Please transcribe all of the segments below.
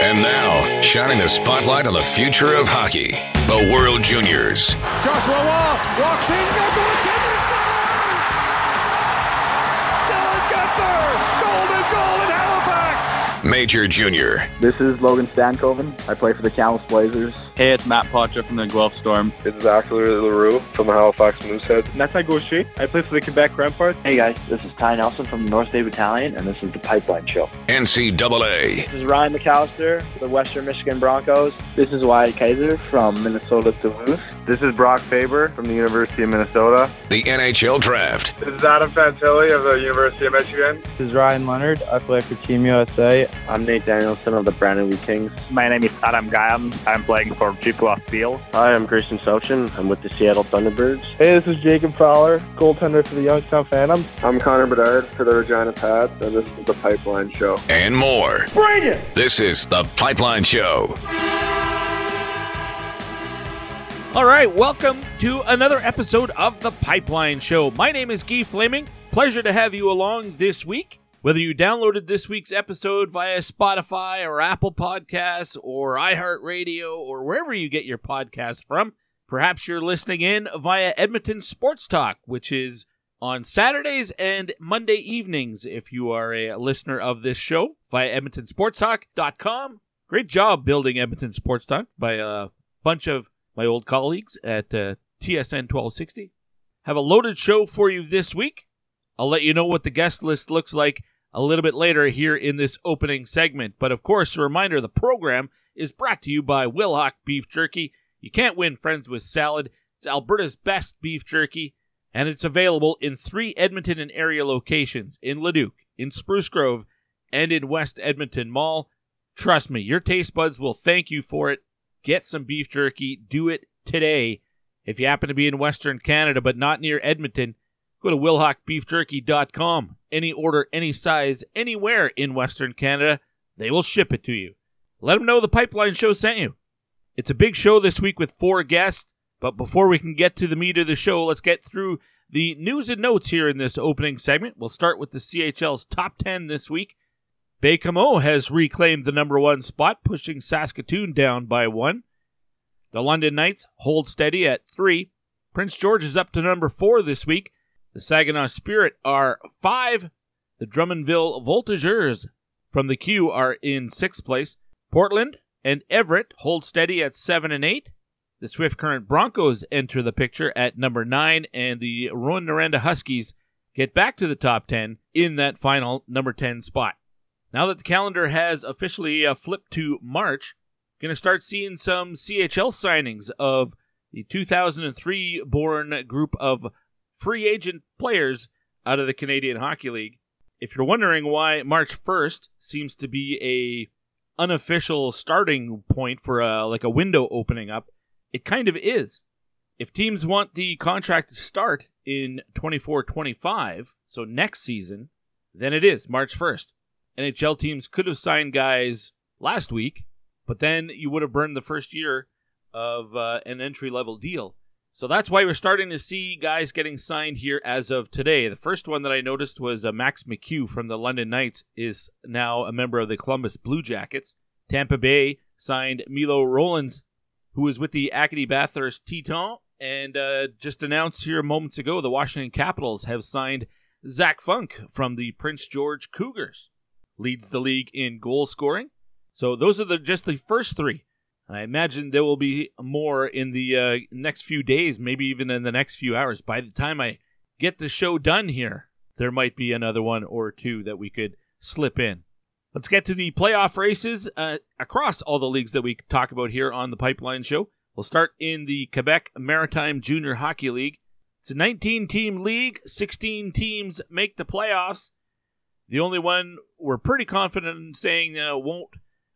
And now, shining the spotlight on the future of hockey, the World Juniors. Joshua Wall walks in, Major Junior. This is Logan Stankoven. I play for the Kamloops Blazers. Hey, it's Matt Potter from the Guelph Storm. This is Axel LaRue from the Halifax Moosehead. Nathan Gaucher. I play for the Quebec Remparts. Hey guys, this is Ty Nelson from the North Bay Battalion, and this is the Pipeline Show. NCAA. This is Ryan McAllister for the Western Michigan Broncos. This is Wyatt Kaiser from Minnesota Duluth. This is Brock Faber from the University of Minnesota. The NHL Draft. This is Adam Fantilli of the University of Michigan. This is Ryan Leonard. I play for Team USA. I'm Nate Danielson of the Brandon Wheat Kings. My name is Adam Gajan. I'm playing for Chippewa Steel. Hi, I'm Christian Sochin. I'm with the Seattle Thunderbirds. Hey, this is Jacob Fowler, goaltender for the Youngstown Phantoms. I'm Connor Bedard for the Regina Pats, and this is the Pipeline Show. And more. Brandon! This is the Pipeline Show. All right, welcome to another episode of the Pipeline Show. My name is Guy Flaming. Pleasure to have you along this week. Whether you downloaded this week's episode via Spotify or Apple Podcasts or iHeartRadio or wherever you get your podcasts from, perhaps you're listening in via Edmonton Sports Talk, which is on Saturdays and Monday evenings if you are a listener of this show via edmontonsportstalk.com. Great job building Edmonton Sports Talk by a bunch of my old colleagues at uh, TSN 1260. Have a loaded show for you this week. I'll let you know what the guest list looks like a little bit later here in this opening segment. But of course, a reminder the program is brought to you by Wilhauk Beef Jerky. You can't win friends with salad. It's Alberta's best beef jerky, and it's available in three Edmonton and area locations in Leduc, in Spruce Grove, and in West Edmonton Mall. Trust me, your taste buds will thank you for it. Get some beef jerky. Do it today. If you happen to be in Western Canada but not near Edmonton, go to wilhaukbeefjerky.com. Any order, any size, anywhere in Western Canada, they will ship it to you. Let them know the Pipeline Show sent you. It's a big show this week with four guests, but before we can get to the meat of the show, let's get through the news and notes here in this opening segment. We'll start with the CHL's top 10 this week. Baie-Comeau has reclaimed the number one spot, pushing Saskatoon down by one. The London Knights hold steady at three. Prince George is up to number four this week. The Saginaw Spirit are five. The Drummondville Voltigeurs from the Q are in sixth place. Portland and Everett hold steady at seven and eight. The Swift Current Broncos enter the picture at number nine, and the Rouyn-Noranda Huskies get back to the top ten in that final number ten spot. Now that the calendar has officially uh, flipped to March, going to start seeing some CHL signings of the 2003 born group of free agent players out of the Canadian Hockey League. If you're wondering why March 1st seems to be a unofficial starting point for a like a window opening up, it kind of is. If teams want the contract to start in 24-25, so next season, then it is March 1st. NHL teams could have signed guys last week, but then you would have burned the first year of uh, an entry level deal. So that's why we're starting to see guys getting signed here as of today. The first one that I noticed was uh, Max McCue from the London Knights is now a member of the Columbus Blue Jackets. Tampa Bay signed Milo Roelens, who was with the Acadie Bathurst Titans, and uh, just announced here moments ago the Washington Capitals have signed Zach Funk from the Prince George Cougars. Leads the league in goal scoring. So those are the just the first three. I imagine there will be more in the uh, next few days, maybe even in the next few hours. By the time I get the show done here, there might be another one or two that we could slip in. Let's get to the playoff races uh, across all the leagues that we talk about here on the Pipeline Show. We'll start in the Quebec Maritime Junior Hockey League. It's a 19 team league, 16 teams make the playoffs. The only one we're pretty confident in saying uh, won't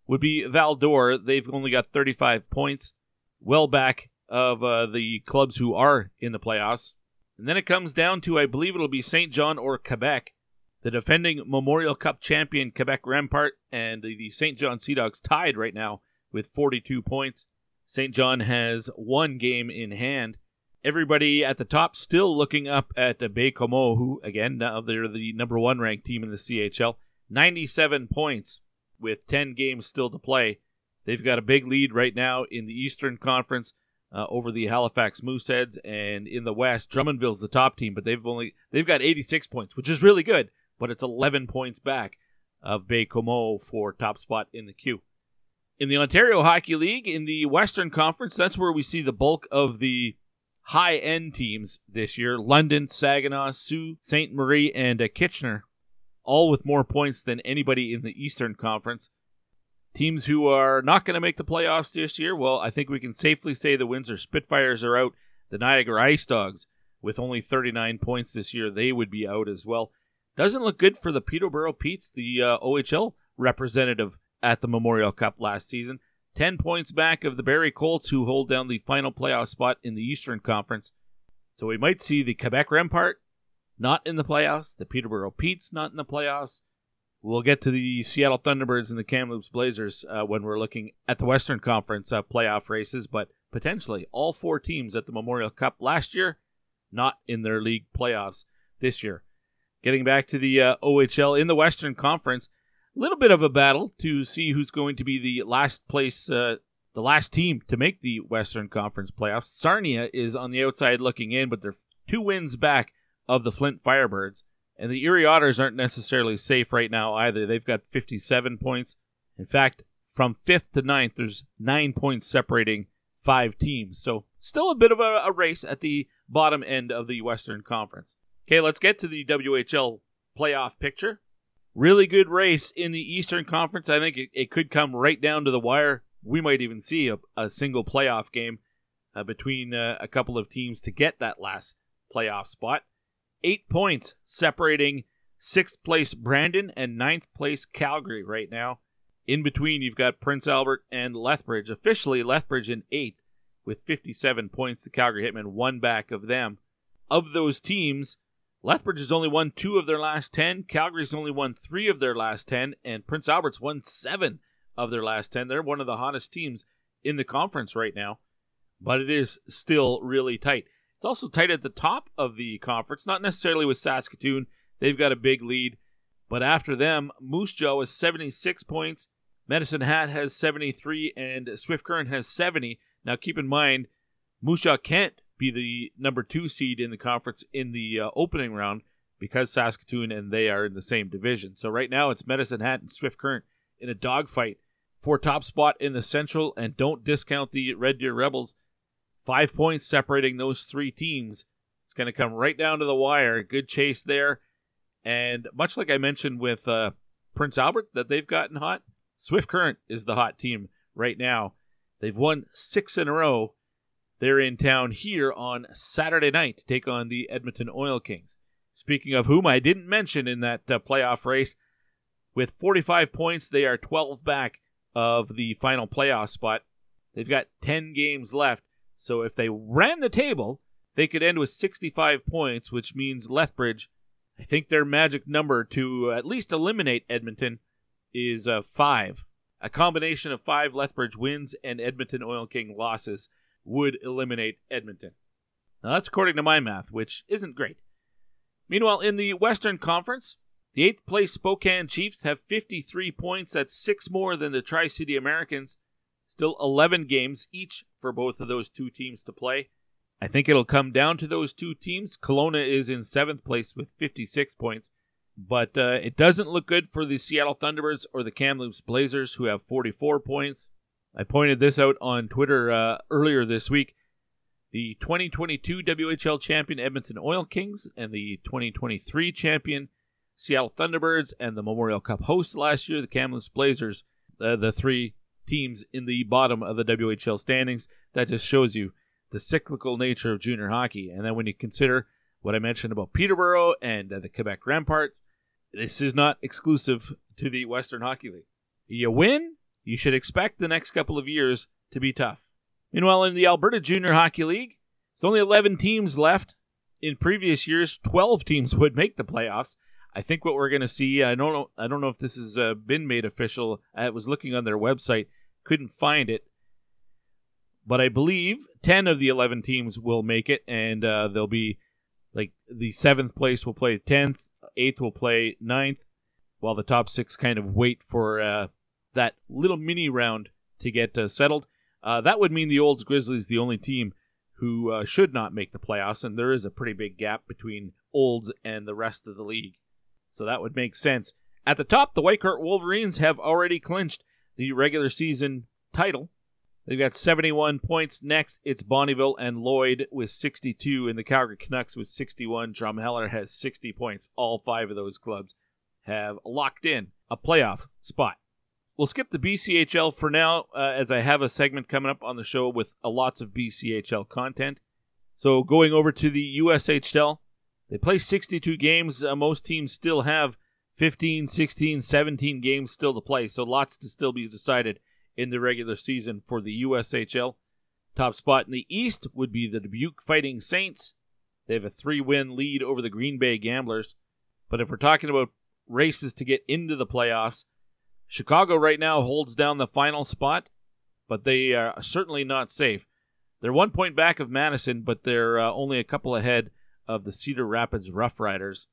would be Val-d'Or. They've only got 35 points, well back of uh, the clubs who are in the playoffs. And then it comes down to, I believe it'll be Saint John or Quebec. The defending Memorial Cup champion Quebec Rempart and the Saint John Sea Dogs tied right now with 42 points. Saint John has one game in hand. Everybody at the top still looking up at Baie-Comeau, who, again, now they're the number one ranked team in the CHL. 97 points with 10 games still to play. They've got a big lead right now in the Eastern Conference uh, over the Halifax Mooseheads, and in the West, Drummondville's the top team, but they've only they've got 86 points, which is really good, but it's 11 points back of Baie-Comeau for top spot in the Q. In the Ontario Hockey League, in the Western Conference, that's where we see the bulk of the high end teams this year London, Saginaw, Sault, Ste. Marie, and uh, Kitchener, all with more points than anybody in the Eastern Conference. Teams who are not going to make the playoffs this year, well, I think we can safely say the Windsor Spitfires are out. The Niagara Ice Dogs, with only 39 points this year, they would be out as well. Doesn't look good for the Peterborough Petes, the uh, OHL representative at the Memorial Cup last season. 10 points back of the Barrie Colts, who hold down the final playoff spot in the Eastern Conference. So we might see the Quebec Rempart not in the playoffs, the Peterborough Petes not in the playoffs, We'll get to the Seattle Thunderbirds and the Kamloops Blazers uh, when we're looking at the Western Conference uh, playoff races, but potentially all four teams at the Memorial Cup last year not in their league playoffs this year. Getting back to the uh, OHL in the Western Conference, little bit of a battle to see who's going to be the last place, uh, the last team to make the Western Conference playoffs. Sarnia is on the outside looking in, but they're two wins back of the Flint Firebirds. And the Erie Otters aren't necessarily safe right now either. They've got 57 points. In fact, from fifth to ninth, there's nine points separating five teams. So still a bit of a, a race at the bottom end of the Western Conference. Okay, let's get to the WHL playoff picture. Really good race in the Eastern Conference. I think it, it could come right down to the wire. We might even see a, a single playoff game uh, between uh, a couple of teams to get that last playoff spot eight points separating sixth place Brandon and ninth place Calgary right now. In between, you've got Prince Albert and Lethbridge. Officially, Lethbridge in eighth with 57 points. The Calgary Hitmen one back of them. Of those teams, Lethbridge has only won two of their last 10. Calgary's only won three of their last 10. And Prince Albert's won seven of their last 10. They're one of the hottest teams in the conference right now. But it is still really tight. It's also tight at the top of the conference, not necessarily with Saskatoon. They've got a big lead. But after them, Moose Jaw has 76 points. Medicine Hat has 73, and Swift Current has 70. Now, keep in mind, Moose Jaw can't be the number two seed in the conference in the uh, opening round because Saskatoon and they are in the same division. So right now, it's Medicine Hat and Swift Current in a dogfight for top spot in the Central. And don't discount the Red Deer Rebels Five points separating those three teams. It's going to come right down to the wire. Good chase there. And much like I mentioned with uh, Prince Albert that they've gotten hot, Swift Current is the hot team right now. They've won six in a row. They're in town here on Saturday night to take on the Edmonton Oil Kings. Speaking of whom I didn't mention in that uh, playoff race, with 45 points, they are 12 back of the final playoff spot. They've got 10 games left. So if they ran the table, they could end with 65 points, which means Lethbridge, I think their magic number to at least eliminate Edmonton is uh, five. A combination of five Lethbridge wins and Edmonton Oil King losses would eliminate Edmonton. Now that's according to my math, which isn't great. Meanwhile, in the Western Conference, the eighth place Spokane Chiefs have 53 points. That's six more than the Tri City Americans. Still 11 games each for both of those two teams to play. I think it'll come down to those two teams. Kelowna is in seventh place with 56 points, but uh, it doesn't look good for the Seattle Thunderbirds or the Kamloops Blazers, who have 44 points. I pointed this out on Twitter uh, earlier this week. The 2022 WHL champion Edmonton Oil Kings and the 2023 champion Seattle Thunderbirds and the Memorial Cup hosts last year, the Kamloops Blazers, uh, the three teams in the bottom of the WHL standings. That just shows you the cyclical nature of junior hockey. And then when you consider what I mentioned about Peterborough and uh, the Quebec Rempart, this is not exclusive to the Western Hockey League. You win, you should expect the next couple of years to be tough. Meanwhile, in the Alberta Junior Hockey League, there's only 11 teams left. In previous years, 12 teams would make the playoffs. I think what we're going to see, I don't know, I don't know if this has uh, been made official. I was looking on their website, couldn't find it. but I believe 10 of the 11 teams will make it, and uh, they'll be like the seventh place will play 10th, eighth will play ninth, while the top six kind of wait for uh, that little mini round to get uh, settled. Uh, that would mean the Olds Grizzlies, the only team who uh, should not make the playoffs, and there is a pretty big gap between Olds and the rest of the league. So that would make sense. At the top, the Whitecourt Wolverines have already clinched the regular season title. They've got 71 points. Next, it's Bonnyville and Lloyd with 62, and the Calgary Canucks with 61. Drumheller has 60 points. All five of those clubs have locked in a playoff spot. We'll skip the BCHL for now, uh, as I have a segment coming up on the show with uh, lots of BCHL content. So, going over to the USHL, they play 62 games. Uh, most teams still have 15, 16, 17 games still to play, so lots to still be decided in the regular season for the USHL. Top spot in the East would be the Dubuque Fighting Saints. They have a three win lead over the Green Bay Gamblers. But if we're talking about races to get into the playoffs, Chicago right now holds down the final spot, but they are certainly not safe. They're one point back of Madison, but they're uh, only a couple ahead of the Cedar Rapids Rough Riders.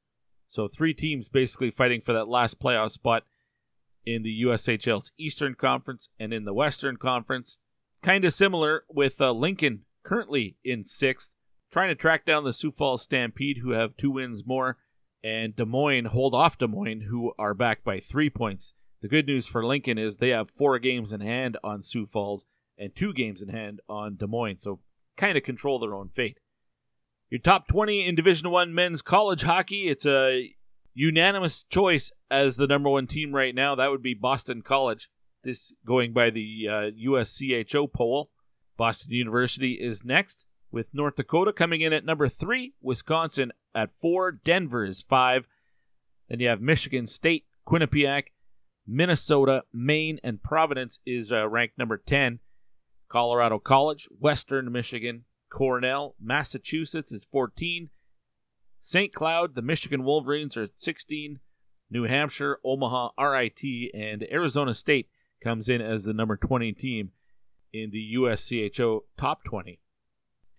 So three teams basically fighting for that last playoff spot in the USHL's Eastern Conference and in the Western Conference. Kind of similar with uh, Lincoln currently in sixth, trying to track down the Sioux Falls Stampede, who have two wins more, and Des Moines hold off Des Moines, who are back by three points the good news for Lincoln is they have four games in hand on Sioux Falls and two games in hand on Des Moines, so kind of control their own fate. Your top 20 in Division 1 men's college hockey, it's a unanimous choice as the number one team right now. That would be Boston College. This going by the uh, USCHO poll. Boston University is next, with North Dakota coming in at number three, Wisconsin at four, Denver is five. Then you have Michigan State, Quinnipiac, Minnesota, Maine, and Providence is uh, ranked number 10. Colorado College, Western Michigan, Cornell, Massachusetts is 14. St. Cloud, the Michigan Wolverines are at 16. New Hampshire, Omaha, RIT, and Arizona State comes in as the number 20 team in the USCHO top 20.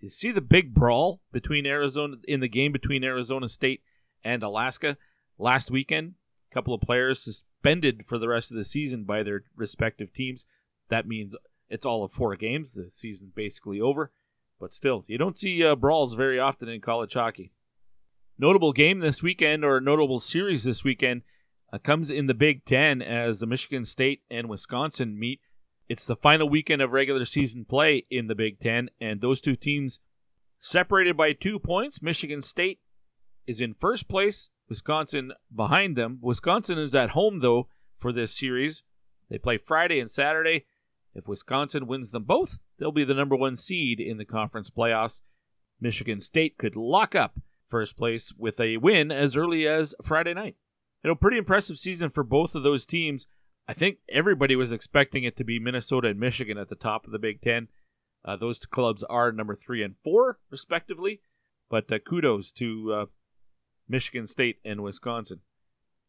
You see the big brawl between Arizona in the game between Arizona State and Alaska last weekend. Couple of players suspended for the rest of the season by their respective teams. That means it's all of four games. The season basically over. But still, you don't see uh, brawls very often in college hockey. Notable game this weekend, or notable series this weekend, uh, comes in the Big Ten as the Michigan State and Wisconsin meet. It's the final weekend of regular season play in the Big Ten, and those two teams separated by two points. Michigan State is in first place Wisconsin behind them. Wisconsin is at home, though, for this series. They play Friday and Saturday. If Wisconsin wins them both, they'll be the number one seed in the conference playoffs. Michigan State could lock up first place with a win as early as Friday night. You know, pretty impressive season for both of those teams. I think everybody was expecting it to be Minnesota and Michigan at the top of the Big Ten. Uh, those clubs are number three and four, respectively. But uh, kudos to uh, Michigan State, and Wisconsin.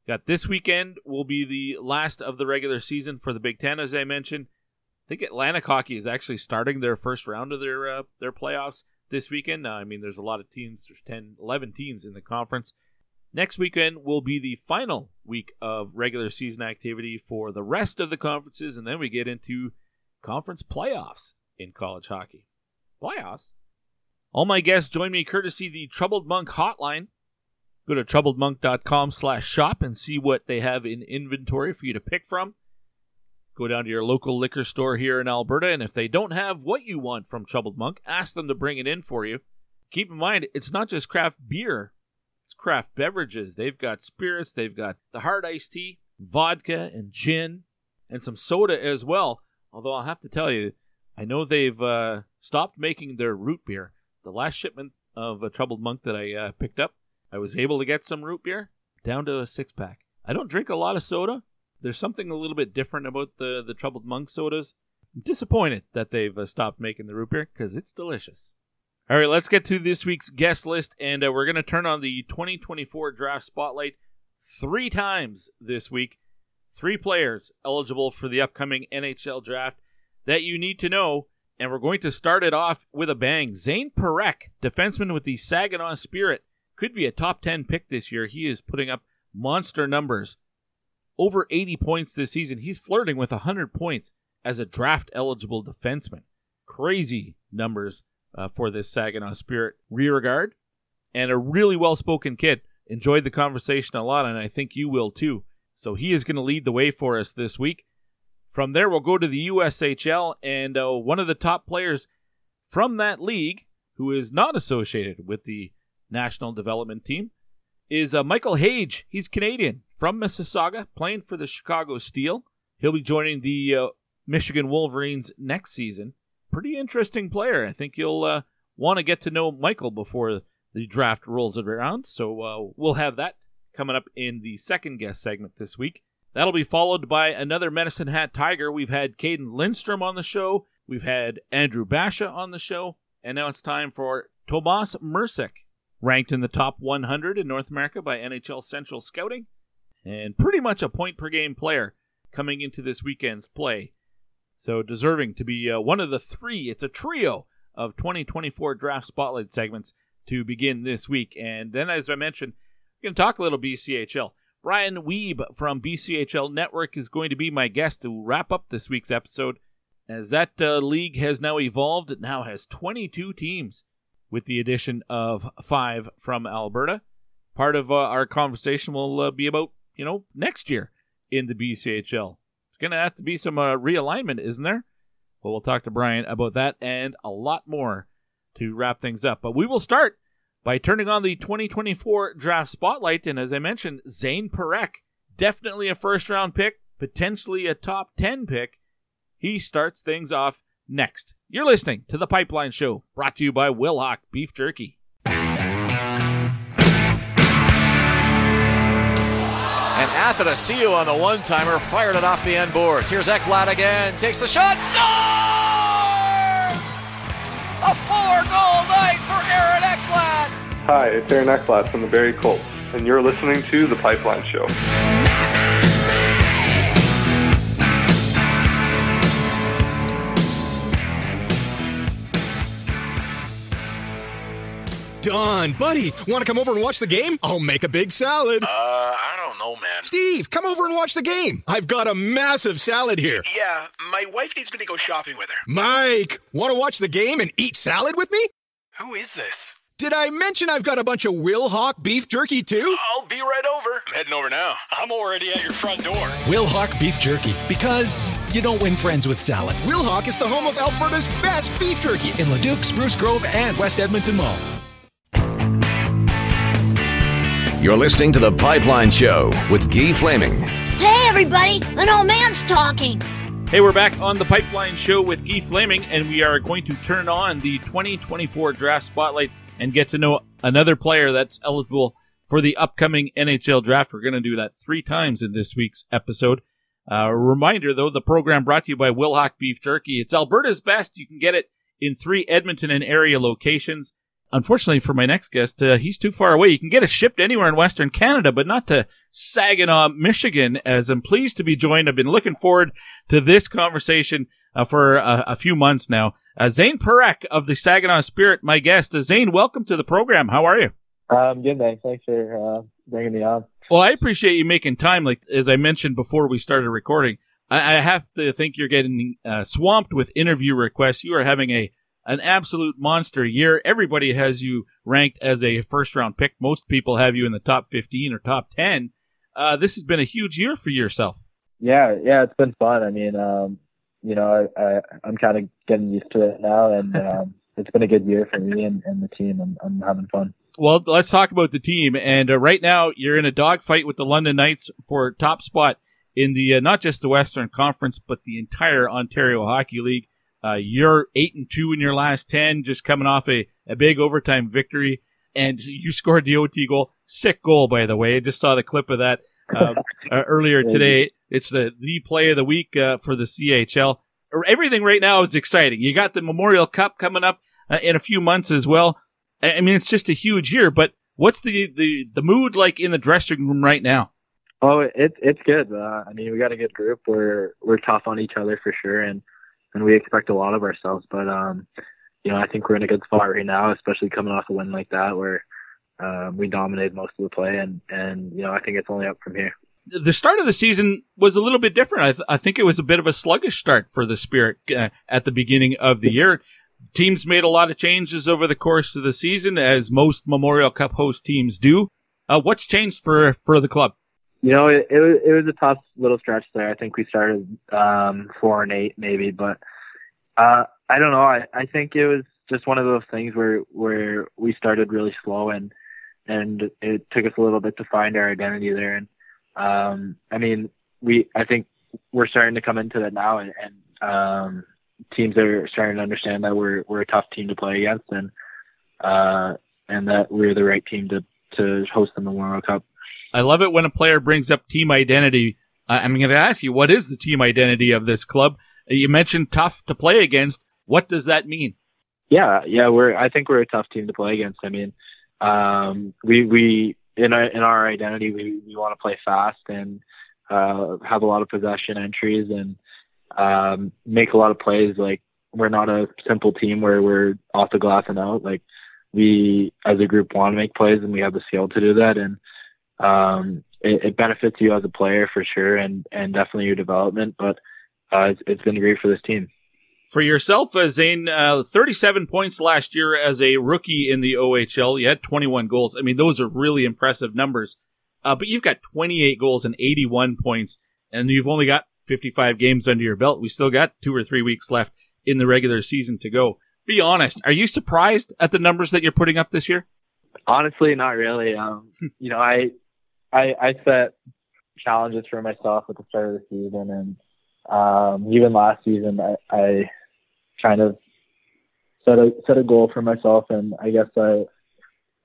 Got this weekend will be the last of the regular season for the Big Ten, as I mentioned. I think Atlantic Hockey is actually starting their first round of their uh, their playoffs this weekend. I mean, there's a lot of teams. There's 10, 11 teams in the conference. Next weekend will be the final week of regular season activity for the rest of the conferences, and then we get into conference playoffs in college hockey. Playoffs? All my guests join me courtesy the Troubled Monk Hotline. Go to troubledmonk.com slash shop and see what they have in inventory for you to pick from. Go down to your local liquor store here in Alberta, and if they don't have what you want from Troubled Monk, ask them to bring it in for you. Keep in mind, it's not just craft beer, it's craft beverages. They've got spirits, they've got the hard iced tea, vodka, and gin, and some soda as well. Although I'll have to tell you, I know they've uh, stopped making their root beer. The last shipment of a Troubled Monk that I uh, picked up I was able to get some root beer down to a six pack. I don't drink a lot of soda. There's something a little bit different about the the Troubled Monk sodas. I'm disappointed that they've uh, stopped making the root beer because it's delicious. All right, let's get to this week's guest list, and uh, we're going to turn on the 2024 draft spotlight three times this week. Three players eligible for the upcoming NHL draft that you need to know and we're going to start it off with a bang. Zayne Parekh, defenseman with the Saginaw Spirit, could be a top 10 pick this year. He is putting up monster numbers. Over 80 points this season. He's flirting with 100 points as a draft eligible defenseman. Crazy numbers uh, for this Saginaw Spirit rear guard. And a really well spoken kid. Enjoyed the conversation a lot, and I think you will too. So he is going to lead the way for us this week. From there, we'll go to the USHL, and uh, one of the top players from that league, who is not associated with the national development team, is uh, Michael Hage. He's Canadian from Mississauga, playing for the Chicago Steel. He'll be joining the uh, Michigan Wolverines next season. Pretty interesting player. I think you'll uh, want to get to know Michael before the draft rolls around. So uh, we'll have that coming up in the second guest segment this week. That'll be followed by another Medicine Hat Tiger. We've had Cayden Lindstrom on the show. We've had Andrew Basha on the show. And now it's time for Tomas Mrsic, ranked in the top 100 in North America by NHL Central Scouting, and pretty much a point per game player coming into this weekend's play. So deserving to be uh, one of the three, it's a trio of 2024 draft spotlight segments to begin this week. And then, as I mentioned, we're going to talk a little BCHL. Brian Wiebe from BCHL Network is going to be my guest to wrap up this week's episode. As that uh, league has now evolved, it now has 22 teams with the addition of five from Alberta. Part of uh, our conversation will uh, be about, you know, next year in the BCHL. It's going to have to be some uh, realignment, isn't there? Well, we'll talk to Brian about that and a lot more to wrap things up. But we will start by turning on the 2024 draft spotlight. And as I mentioned, Zayne Parekh, definitely a first round pick, potentially a top 10 pick. He starts things off next. You're listening to The Pipeline Show, brought to you by Wilhauk Beef Jerky. And Athanasiou on the one timer fired it off the end boards. Here's Ekblad again, takes the shot, scores! A four goal night for Aaron Ekblad! Hi, it's Aaron Ekblad from the Barrie Colts, and you're listening to The Pipeline Show. Don, buddy, want to come over and watch the game? I'll make a big salad. Uh, I don't know, man. Steve, come over and watch the game. I've got a massive salad here. Yeah, my wife needs me to go shopping with her. Mike, want to watch the game and eat salad with me? Who is this? Did I mention I've got a bunch of Wilhauk beef jerky too? I'll be right over. I'm heading over now. I'm already at your front door. Wilhauk beef jerky, because you don't win friends with salad. Wilhauk is the home of Alberta's best beef jerky in Leduc, Spruce Grove, and West Edmonton Mall. You're listening to The Pipeline Show with Guy Flaming. Hey, everybody, an old man's talking. Hey, we're back on The Pipeline Show with Guy Flaming, and we are going to turn on the 2024 Draft Spotlight and get to know another player that's eligible for the upcoming NHL Draft. We're going to do that three times in this week's episode. Uh, reminder, though, the program brought to you by Wilhauk Beef Jerky. It's Alberta's best. You can get it in three Edmonton and area locations. Unfortunately for my next guest, uh, he's too far away. You can get it shipped anywhere in Western Canada, but not to Saginaw, Michigan, as I'm pleased to be joined. I've been looking forward to this conversation uh, for a, a, few months now. Uh, Zayne Parekh of the Saginaw Spirit, my guest. Uh, Zayne, welcome to the program. How are you? I'm good, thanks. Thanks for uh, bringing me on. Well, I appreciate you making time. Like as I mentioned before we started recording, I, I have to think you're getting uh, swamped with interview requests. You are having a an absolute monster year. Everybody has you ranked as a first round pick. Most people have you in the top 15 or top 10. Uh, this has been a huge year for yourself. Yeah, yeah, it's been fun. I mean, um, you know, I, I I'm kind of getting used to it now, and um, it's been a good year for me and, and the team. I'm, I'm having fun. Well, let's talk about the team. And uh, right now, you're in a dogfight with the London Knights for top spot in the uh, not just the Western Conference, but the entire Ontario Hockey League. Uh, you're eight and two in your last ten, just coming off a, a big overtime victory, and you scored the OT goal. Sick goal, by the way. I just saw the clip of that uh, earlier today. It's the the play of the week uh, for the CHL. Everything right now is exciting. You got the Memorial Cup coming up uh, in a few months as well. I mean, it's just a huge year. But what's the the the mood like in the dressing room right now? Oh, it's it's good. Uh, I mean, we got a good group. We're we're tough on each other for sure, and and we expect a lot of ourselves. But um, you know, I think we're in a good spot right now, especially coming off a win like that where um, we dominated most of the play, and and you know, I think it's only up from here. The start of the season was a little bit different. I, th- I think it was a bit of a sluggish start for the Spirit uh, at the beginning of the year. Teams made a lot of changes over the course of the season, as most Memorial Cup host teams do. Uh, what's changed for for the club? You know, it, it was it was a tough little stretch there. I think we started um, four and eight maybe, but uh, I don't know. I, I think it was just one of those things where where we started really slow and and it took us a little bit to find our identity there. And um, I mean, we I think we're starting to come into that now, and, and um, teams are starting to understand that we're we're a tough team to play against, and uh, and that we're the right team to to host the Memorial Cup. I love it when a player brings up team identity. I'm going to ask you, what is the team identity of this club? You mentioned tough to play against. What does that mean? Yeah, yeah, we're. I think we're a tough team to play against. I mean, um, we we in our in our identity we we want to play fast and uh, have a lot of possession entries and um, make a lot of plays. Like we're not a simple team where we're off the glass and out. Like we as a group want to make plays and we have the skill to do that. And um, it, it benefits you as a player for sure and and definitely your development. But uh, it's, it's been great for this team. For yourself, uh, Zayne, uh, 37 points last year as a rookie in the OHL. You had 21 goals. I mean, those are really impressive numbers. Uh, but you've got 28 goals and 81 points, and you've only got 55 games under your belt. We still got two or three weeks left in the regular season to go. Be honest, are you surprised at the numbers that you're putting up this year? Honestly, not really. Um, you know, I, I, I set challenges for myself at the start of the season, and um, even last season, I, I kind of set a set a goal for myself, and I guess I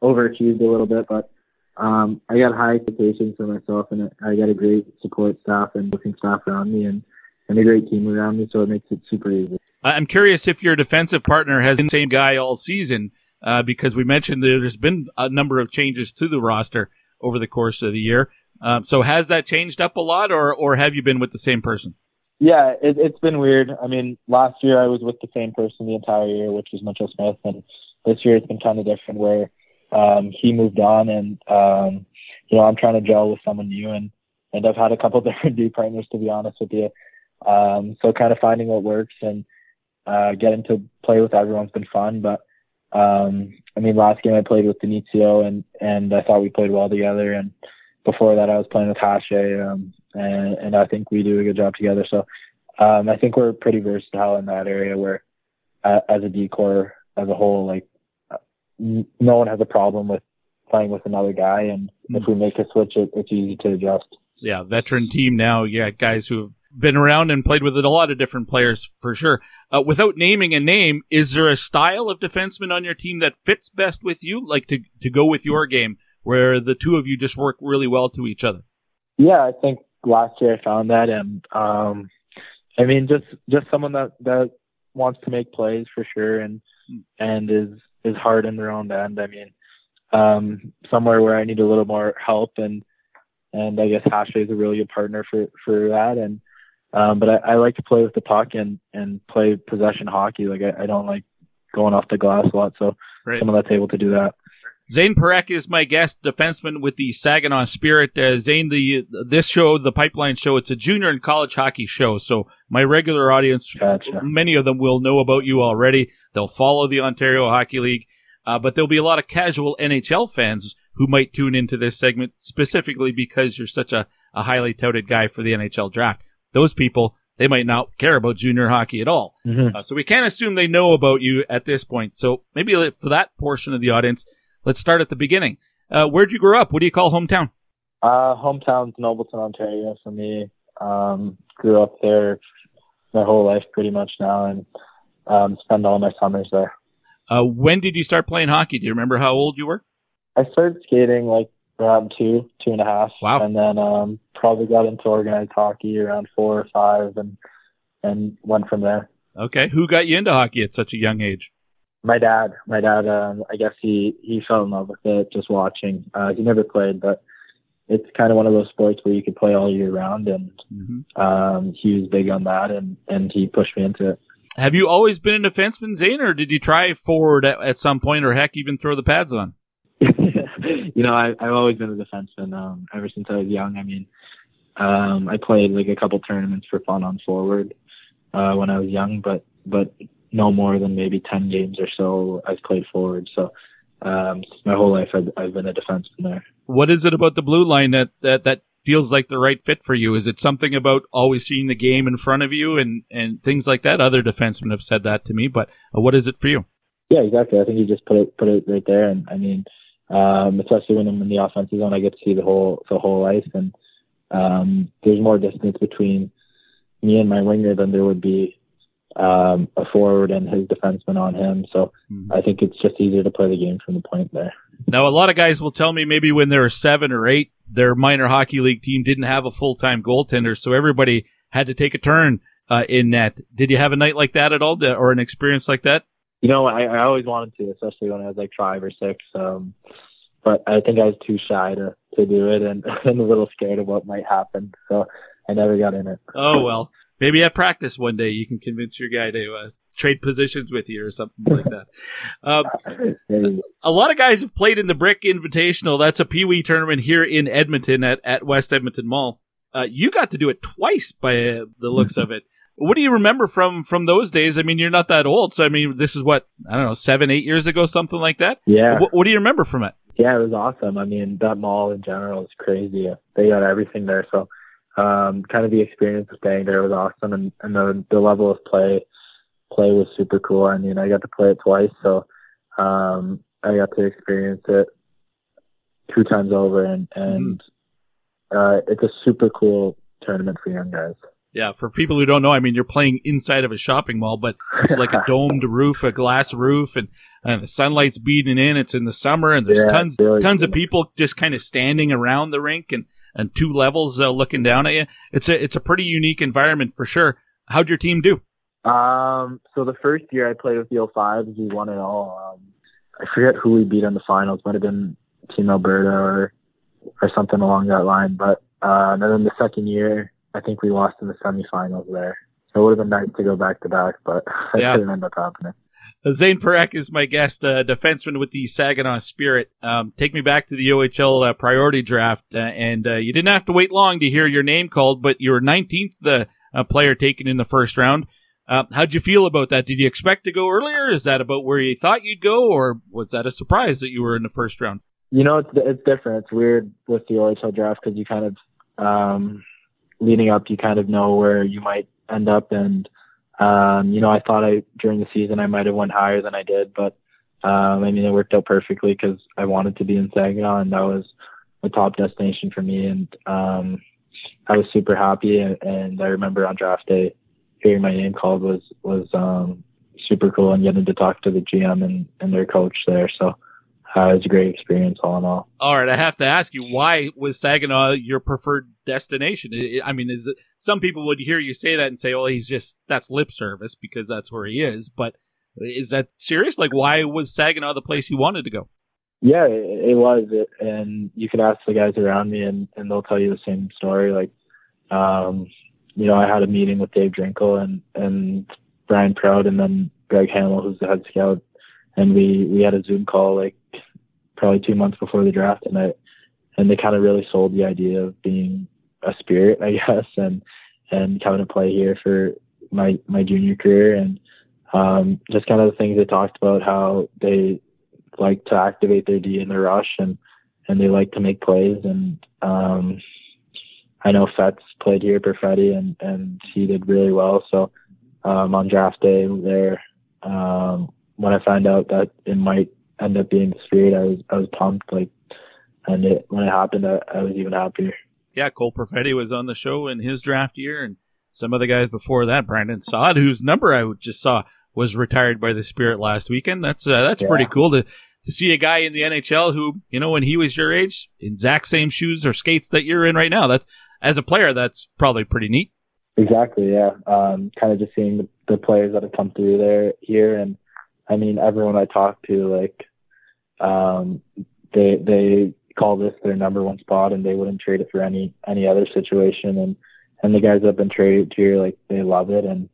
overachieved a little bit, but um, I got high expectations for myself, and I got a great support staff and coaching staff around me, and and a great team around me, so it makes it super easy. I'm curious if your defensive partner has the same guy all season, uh, because we mentioned there's been a number of changes to the roster over the course of the year. Um, so has that changed up a lot, or or have you been with the same person? Yeah, it, it's been weird. I mean, last year I was with the same person the entire year, which was Mitchell Smith, and this year it's been kind of different where um, he moved on, and um, you know I'm trying to gel with someone new, and and I've had a couple different D partners to be honest with you. Um, so kind of finding what works and uh, getting to play with everyone's been fun. But um, I mean, last game I played with Denicio, and and I thought we played well together, and before that I was playing with Hache, um, and, and I think we do a good job together. So um, I think we're pretty versatile in that area where, uh, as a decor as a whole, like uh, no one has a problem with playing with another guy, and mm-hmm. if we make a switch, it, it's easy to adjust. Yeah, veteran team now. Yeah, guys who have been around and played with a lot of different players for sure. Uh, without naming a name, is there a style of defenseman on your team that fits best with you, like to to go with your game, where the two of you just work really well to each other? Yeah, I think last year I found that, and um, I mean, just just someone that that wants to make plays for sure, and and is is hard in their own end. I mean, um, somewhere where I need a little more help, and and I guess Hashley is a really good partner for for that, and um, but I, I like to play with the puck and and play possession hockey. Like I, I don't like going off the glass a lot, so right. someone that's able to do that. Zayne Parekh is my guest, defenseman with the Saginaw Spirit. Uh, Zayne, the this show, the Pipeline Show, it's a junior and college hockey show. So my regular audience, gotcha. many of them will know about you already. They'll follow the Ontario Hockey League, uh, but there'll be a lot of casual NHL fans who might tune into this segment specifically because you're such a, a highly touted guy for the NHL draft. Those people, they might not care about junior hockey at all. Mm-hmm. Uh, so we can't assume they know about you at this point. So maybe for that portion of the audience, Let's start at the beginning. Uh, where'd you grow up? What do you call hometown? Uh, hometown's Nobleton, Ontario for me. Um, grew up there my whole life pretty much now and um, spend all my summers there. Uh, when did you start playing hockey? Do you remember how old you were? I started skating like around two, two and a half. Wow. And then um, probably got into organized hockey around four or five and and went from there. Okay. Who got you into hockey at such a young age? my dad, my dad, um, I guess he, he fell in love with it just watching. Uh, he never played, but it's kind of one of those sports where you could play all year round. And, mm-hmm. um, he was big on that and, and he pushed me into it. Have you always been a defenseman, Zayne, or did you try forward at, at some point, or heck, even throw the pads on? you know, I, I've always been a defenseman um, ever since I was young. I mean, um, I played like a couple tournaments for fun on forward uh, when I was young, but but no more than maybe ten games or so I've played forward. So um, my whole life I've, I've been a defenseman there. What is it about the blue line that, that that feels like the right fit for you? Is it something about always seeing the game in front of you and and things like that? Other defensemen have said that to me, but uh, what is it for you? Yeah, exactly. I think you just put it put it right there, and I mean, um, especially when I'm in the offensive zone, I get to see the whole the whole ice, and um, there's more distance between me and my winger than there would be um, a forward and his defenseman on him. So mm-hmm. I think it's just easier to play the game from the point there. Now, a lot of guys will tell me maybe when they were seven or eight, their minor hockey league team didn't have a full time goaltender, so everybody had to take a turn uh, in net. Did you have a night like that at all, or an experience like that? You know, I, I always wanted to, especially when I was like five or six. Um, but I think I was too shy to to do it, and, and a little scared of what might happen. So I never got in it. Oh well, maybe at practice one day you can convince your guy to uh, trade positions with you or something like that. Um, a lot of guys have played in the Brick Invitational. That's a Pee Wee tournament here in Edmonton at, at West Edmonton Mall. Uh, you got to do it twice by uh, the looks of it. What do you remember from from those days? I mean, you're not that old, so I mean, this is what I don't know, seven, eight years ago, something like that. Yeah. What, what do you remember from it? Yeah, it was awesome. I mean, that mall in general is crazy. They got everything there, so um, kind of the experience of staying there was awesome, and, and the the level of play play was super cool. I mean, I got to play it twice, so um, I got to experience it two times over, and and mm-hmm. uh, it's a super cool tournament for young guys. Yeah, for people who don't know, I mean, you're playing inside of a shopping mall, but it's like a domed roof, a glass roof, and, and the sunlight's beating in. It's in the summer, and there's yeah, tons really tons cool. of people just kind of standing around the rink, and and two levels uh, looking down at you. It's a it's a pretty unique environment for sure. How'd your team do? Um, so the first year I played with the 05s, we won it all. Um, I forget who we beat in the finals. Might have been Team Alberta or or something along that line. But uh, and then the second year, I think we lost in the semifinals there. So it would have been nice to go back to back, but it yeah. didn't end up happening. Zayne Parekh is my guest, uh, defenseman with the Saginaw Spirit. Um, take me back to the OHL uh, priority draft, uh, and uh, you didn't have to wait long to hear your name called, but you were 19th the uh, player taken in the first round. Uh, how'd you feel about that? Did you expect to go earlier? Is that about where you thought you'd go, or was that a surprise that you were in the first round? You know, it's it's different. It's weird with the OHL draft because you kind of um, leading up, you kind of know where you might end up, and um, you know, I thought I during the season I might have went higher than I did, but um, I mean, it worked out perfectly because I wanted to be in Saginaw, and that was a top destination for me, and um, I was super happy. And, and I remember on draft day, hearing my name called was was um, super cool, and getting to talk to the GM and, and their coach there. So uh, it was a great experience all in all. All right, I have to ask you, why was Saginaw your preferred destination? I mean, is it some people would hear you say that and say, "Well, he's just that's lip service because that's where he is," but is that serious? Like, why was Saginaw the place you wanted to go? Yeah, it, it was, it, and you can ask the guys around me, and and they'll tell you the same story. Like, um, you know, I had a meeting with Dave Drinkill and and Brian Proud, and then Greg Hamill, who's the head scout, and we we had a Zoom call like probably two months before the draft, and I and they kind of really sold the idea of being a spirit, I guess, and and coming to play here for my my junior career, and um, just kind of the things they talked about how they like to activate their D in the rush, and and they like to make plays, and um, I know Fets played here, Perfetti, and and he did really well. So um, on draft day there, um, when I found out that it might end up being the Spirit, I was I was pumped. Like, and it, when it happened, I, I was even happier. Yeah, Cole Perfetti was on the show in his draft year, and some of the guys before that, Brandon Saad, whose number I just saw was retired by the Spirit last weekend. That's uh, that's yeah. pretty cool to to see a guy in the NHL who, you know, when he was your age, exact same shoes or skates that you're in right now. That's as a player, that's probably pretty neat. Exactly. Yeah. Um, kind of just seeing the, the players that have come through there here, and I mean, everyone I talk to, like, um, they they call this their number one spot, and they wouldn't trade it for any any other situation. And and the guys that have been traded here, like, they love it, and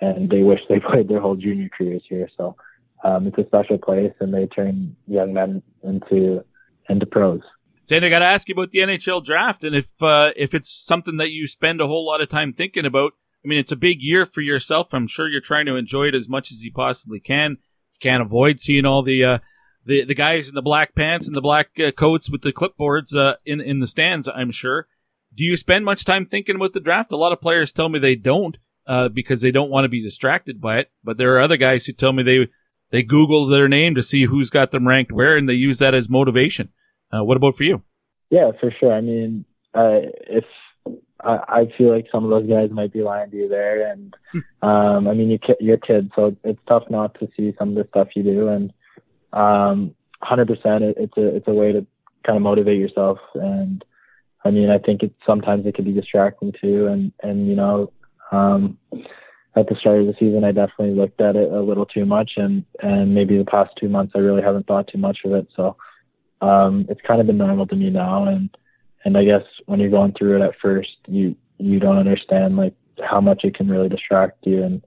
and they wish they played their whole junior careers here. So um, it's a special place, and they turn young men into into pros. Zane, I got to ask you about the NHL draft, and if uh, if it's something that you spend a whole lot of time thinking about. I mean, it's a big year for yourself. I'm sure you're trying to enjoy it as much as you possibly can. Can't avoid seeing all the uh, the the guys in the black pants and the black uh, coats with the clipboards uh, in in the stands. I'm sure. Do you spend much time thinking about the draft? A lot of players tell me they don't uh, because they don't want to be distracted by it. But there are other guys who tell me they they Google their name to see who's got them ranked where, and they use that as motivation. Uh, what about for you? Yeah, for sure. I mean, uh, if I, I feel like some of those guys might be lying to you there, and um, I mean, you you're kids, so it's tough not to see some of the stuff you do, and um, 100%, it, it's a it's a way to kind of motivate yourself, and I mean, I think it sometimes it can be distracting too, and and you know, um, at the start of the season, I definitely looked at it a little too much, and and maybe the past two months, I really haven't thought too much of it. So um, it's kind of been normal to me now, and and I guess when you're going through it at first, you you don't understand like how much it can really distract you, and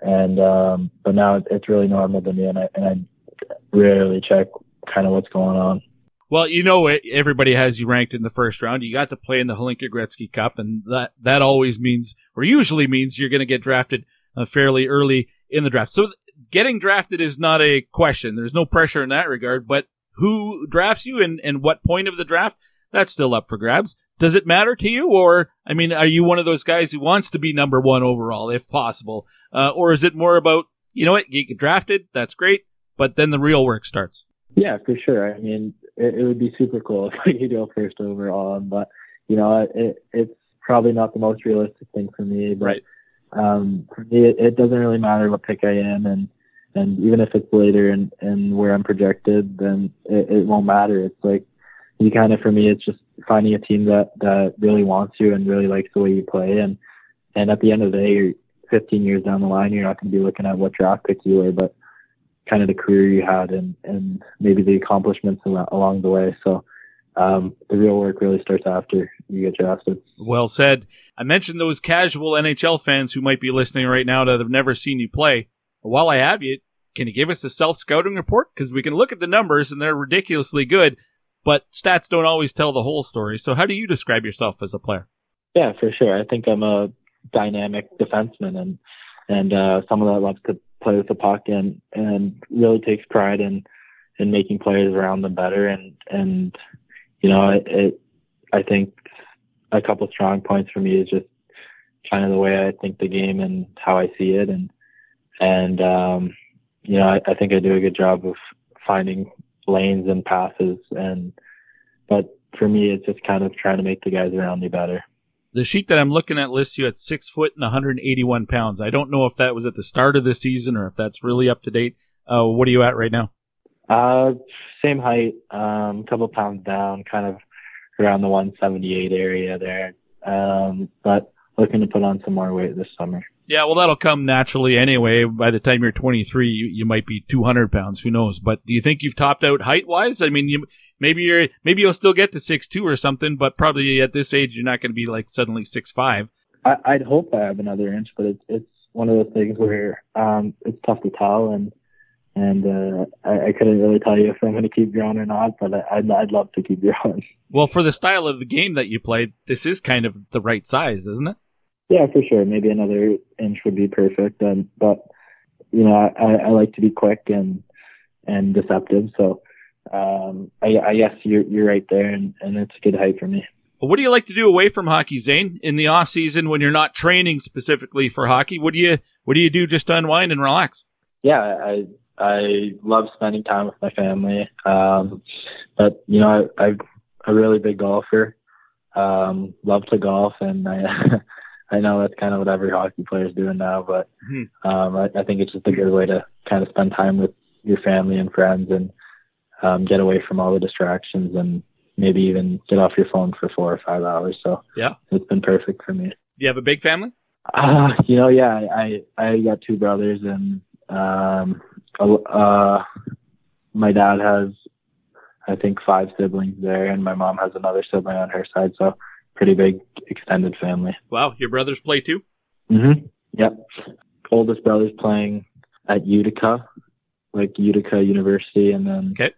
and um, but now it's really normal to me, and I and I rarely check kind of what's going on. Well, you know. Everybody has you ranked in the first round. You got to play in the Hlinka Gretzky Cup, and that that always means, or usually means, you're going to get drafted uh, fairly early in the draft. So getting drafted is not a question. There's no pressure in that regard. But who drafts you and and what point of the draft? That's still up for grabs. Does it matter to you, or I mean, are you one of those guys who wants to be number one overall if possible, uh, or is it more about you know what you get drafted? That's great, but then the real work starts. Yeah, for sure. I mean, it, it would be super cool if I you go first overall, but you know, it, it's probably not the most realistic thing for me. But right. um, for me, it, it doesn't really matter what pick I am, and and even if it's later and and where I'm projected, then it, it won't matter. It's like you kind of for me, it's just finding a team that that really wants you and really likes the way you play, and and at the end of the day, you're 15 years down the line, you're not going to be looking at what draft pick you were, but kind of the career you had and and maybe the accomplishments along the way. So um, the real work really starts after you get drafted. Well said. I mentioned those casual NHL fans who might be listening right now that have never seen you play. While I have you, can you give us a self scouting report? Because we can look at the numbers and they're ridiculously good, but stats don't always tell the whole story. So how do you describe yourself as a player? Yeah, for sure. I think I'm a dynamic defenseman and and uh, someone that loves to play with the puck and and really takes pride in in making players around them better and and you know it, it I think a couple strong points for me is just kind of the way I think the game and how I see it and and um you know I, I think I do a good job of finding lanes and passes and but for me it's just kind of trying to make the guys around me better the sheet that I'm looking at lists you at six foot and 181 pounds. I don't know if that was at the start of the season or if that's really up to date. Uh, what are you at right now? Uh, same height, um, a couple pounds down, kind of around the 178 area there. Um, but looking to put on some more weight this summer. Yeah, well, that'll come naturally anyway. By the time you're 23, you, you might be 200 pounds. Who knows? But do you think you've topped out height wise? I mean, you maybe you're maybe you'll still get to six two or something, but probably at this age you're not going to be like suddenly six five. I, I'd hope I have another inch, but it's it's one of those things where um, it's tough to tell, and and uh, I, I couldn't really tell you if I'm going to keep growing or not, but I, I'd I'd love to keep growing. Well, for the style of the game that you played, this is kind of the right size, isn't it? Yeah, for sure. Maybe another inch would be perfect, and but you know I, I like to be quick and and deceptive, so um, I, I guess you're you're right there, and, and it's a good height for me. Well, what do you like to do away from hockey, Zayne? In the off season, when you're not training specifically for hockey, what do you what do you do just to unwind and relax? Yeah, I I love spending time with my family. Um, but you know, I, I'm a really big golfer. Um, love to golf, and I I know that's kind of what every hockey player is doing now. But mm-hmm. um, I, I think it's just a good way to kind of spend time with your family and friends and um, get away from all the distractions and maybe even get off your phone for four or five hours. So yeah, it's been perfect for me. Do you have a big family? Uh, you know, yeah, I, I got two brothers and, um, uh, my dad has, I think five siblings there and my mom has another sibling on her side. So pretty big extended family. Wow. Your brothers play too? Mm-hmm. Yep. oldest brother's playing at Utica, like Utica University, and then okay.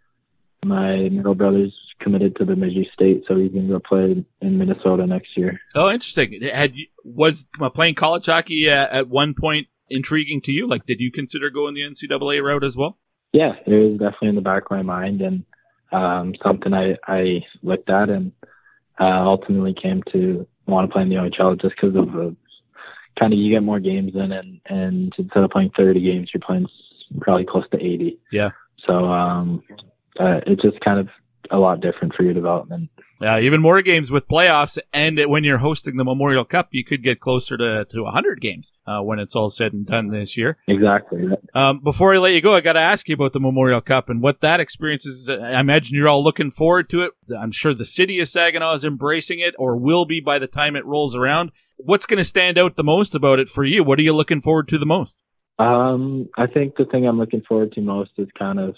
my middle brother's committed to Bemidji State, so he's going to go play in Minnesota next year. Oh, interesting. Had you, was uh, playing college hockey uh, at one point intriguing to you? Like, did you consider going the NCAA route as well? Yeah, it was definitely in the back of my mind, and um, something I I looked at, and uh, ultimately came to want to play in the OHL just because of the kind of you get more games in, and and instead of playing 30 games, you're playing probably close to 80. Yeah. So um, uh, it's just kind of a lot different for your development. Yeah, even more games with playoffs, and when you're hosting the Memorial Cup, you could get closer to to 100 games uh, when it's all said and done this year. Exactly. Um, before I let you go, I got to ask you about the Memorial Cup and what that experience is. I imagine you're all looking forward to it. I'm sure the city of Saginaw is embracing it, or will be by the time it rolls around. What's going to stand out the most about it for you? What are you looking forward to the most? Um, I think the thing I'm looking forward to most is kind of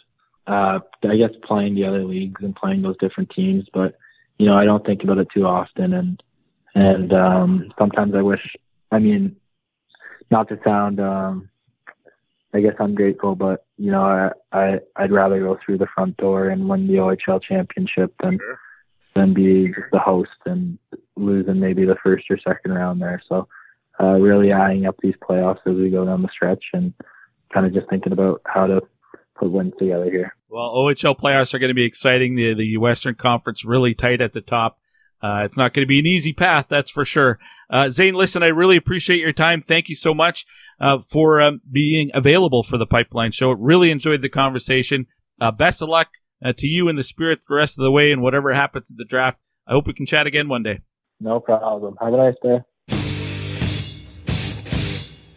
uh, I guess playing the other leagues and playing those different teams. But you know, I don't think about it too often, and and um, sometimes I wish. I mean, not to sound, um, I guess ungrateful, but you know, I, I I'd rather go through the front door and win the OHL championship than sure. than be just the host and losing maybe the first or second round there. So. Uh, really eyeing up these playoffs as we go down the stretch and kind of just thinking about how to put wins together here. Well, OHL playoffs are going to be exciting. The the Western Conference really tight at the top. Uh, it's not going to be an easy path, that's for sure. Uh, Zayne, listen, I really appreciate your time. Thank you so much uh, for um, being available for the Pipeline Show. Really enjoyed the conversation. Uh, best of luck uh, to you and the Spirit the rest of the way, and whatever happens in the draft. I hope we can chat again one day. No problem. Have a nice day.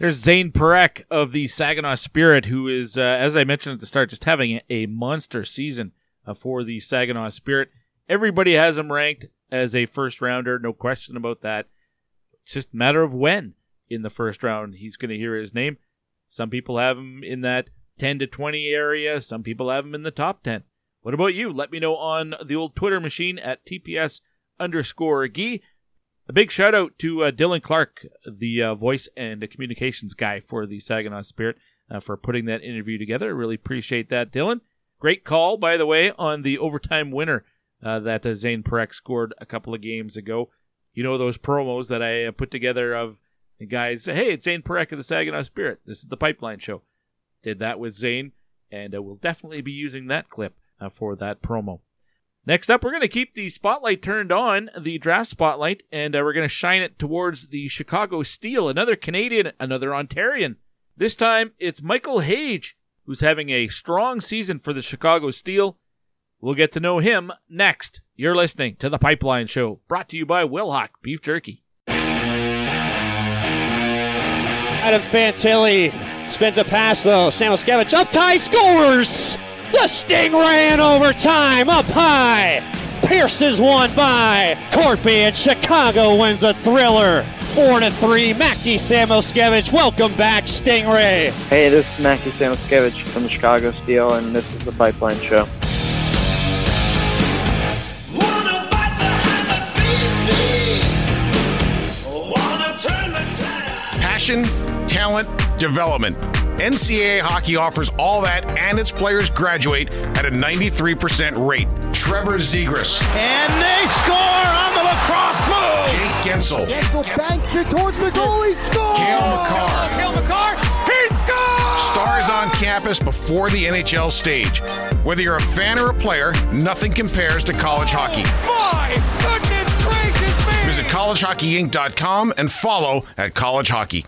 There's Zayne Parekh of the Saginaw Spirit, who is, uh, as I mentioned at the start, just having a monster season uh, for the Saginaw Spirit. Everybody has him ranked as a first rounder, no question about that. It's just a matter of when in the first round he's going to hear his name. Some people have him in that 10 to 20 area, some people have him in the top 10. What about you? Let me know on the old Twitter machine at TPS underscore Gee. A big shout out to uh, Dylan Clark, the uh, voice and communications guy for the Saginaw Spirit, uh, for putting that interview together. I really appreciate that, Dylan. Great call, by the way, on the overtime winner uh, that uh, Zayne Parekh scored a couple of games ago. You know those promos that I uh, put together of the guys, hey, it's Zayne Parekh of the Saginaw Spirit. This is the Pipeline Show. Did that with Zayne, and we'll definitely be using that clip for that promo. Next up, we're going to keep the spotlight turned on, the draft spotlight, and uh, we're going to shine it towards the Chicago Steel, another Canadian, another Ontarian. This time, it's Michael Hage, who's having a strong season for the Chicago Steel. We'll get to know him next. You're listening to The Pipeline Show, brought to you by Wilhauk Beef Jerky. Adam Fantilli spins a pass, though. Samuel Samoskevich up tie, scores! The Stingray in overtime, up high. Pierce is won by Corpy, and Chicago wins a thriller. Four to three. Mackie Samoskevich, welcome back, Stingray. Hey, this is Mackie Samoskevich from the Chicago Steel, and this is the Pipeline Show. Passion, talent, development. NCAA hockey offers all that, and its players graduate at a 93% rate. Trevor Zegras. And they score on the lacrosse move. Jake Guentzel. Guentzel banks it towards the goal. He scores. Cale Makar. Cale Makar. He scores. Stars on campus before the NHL stage. Whether you're a fan or a player, nothing compares to college hockey. Oh, my goodness gracious me. Visit collegehockeyinc.com and follow at college hockey.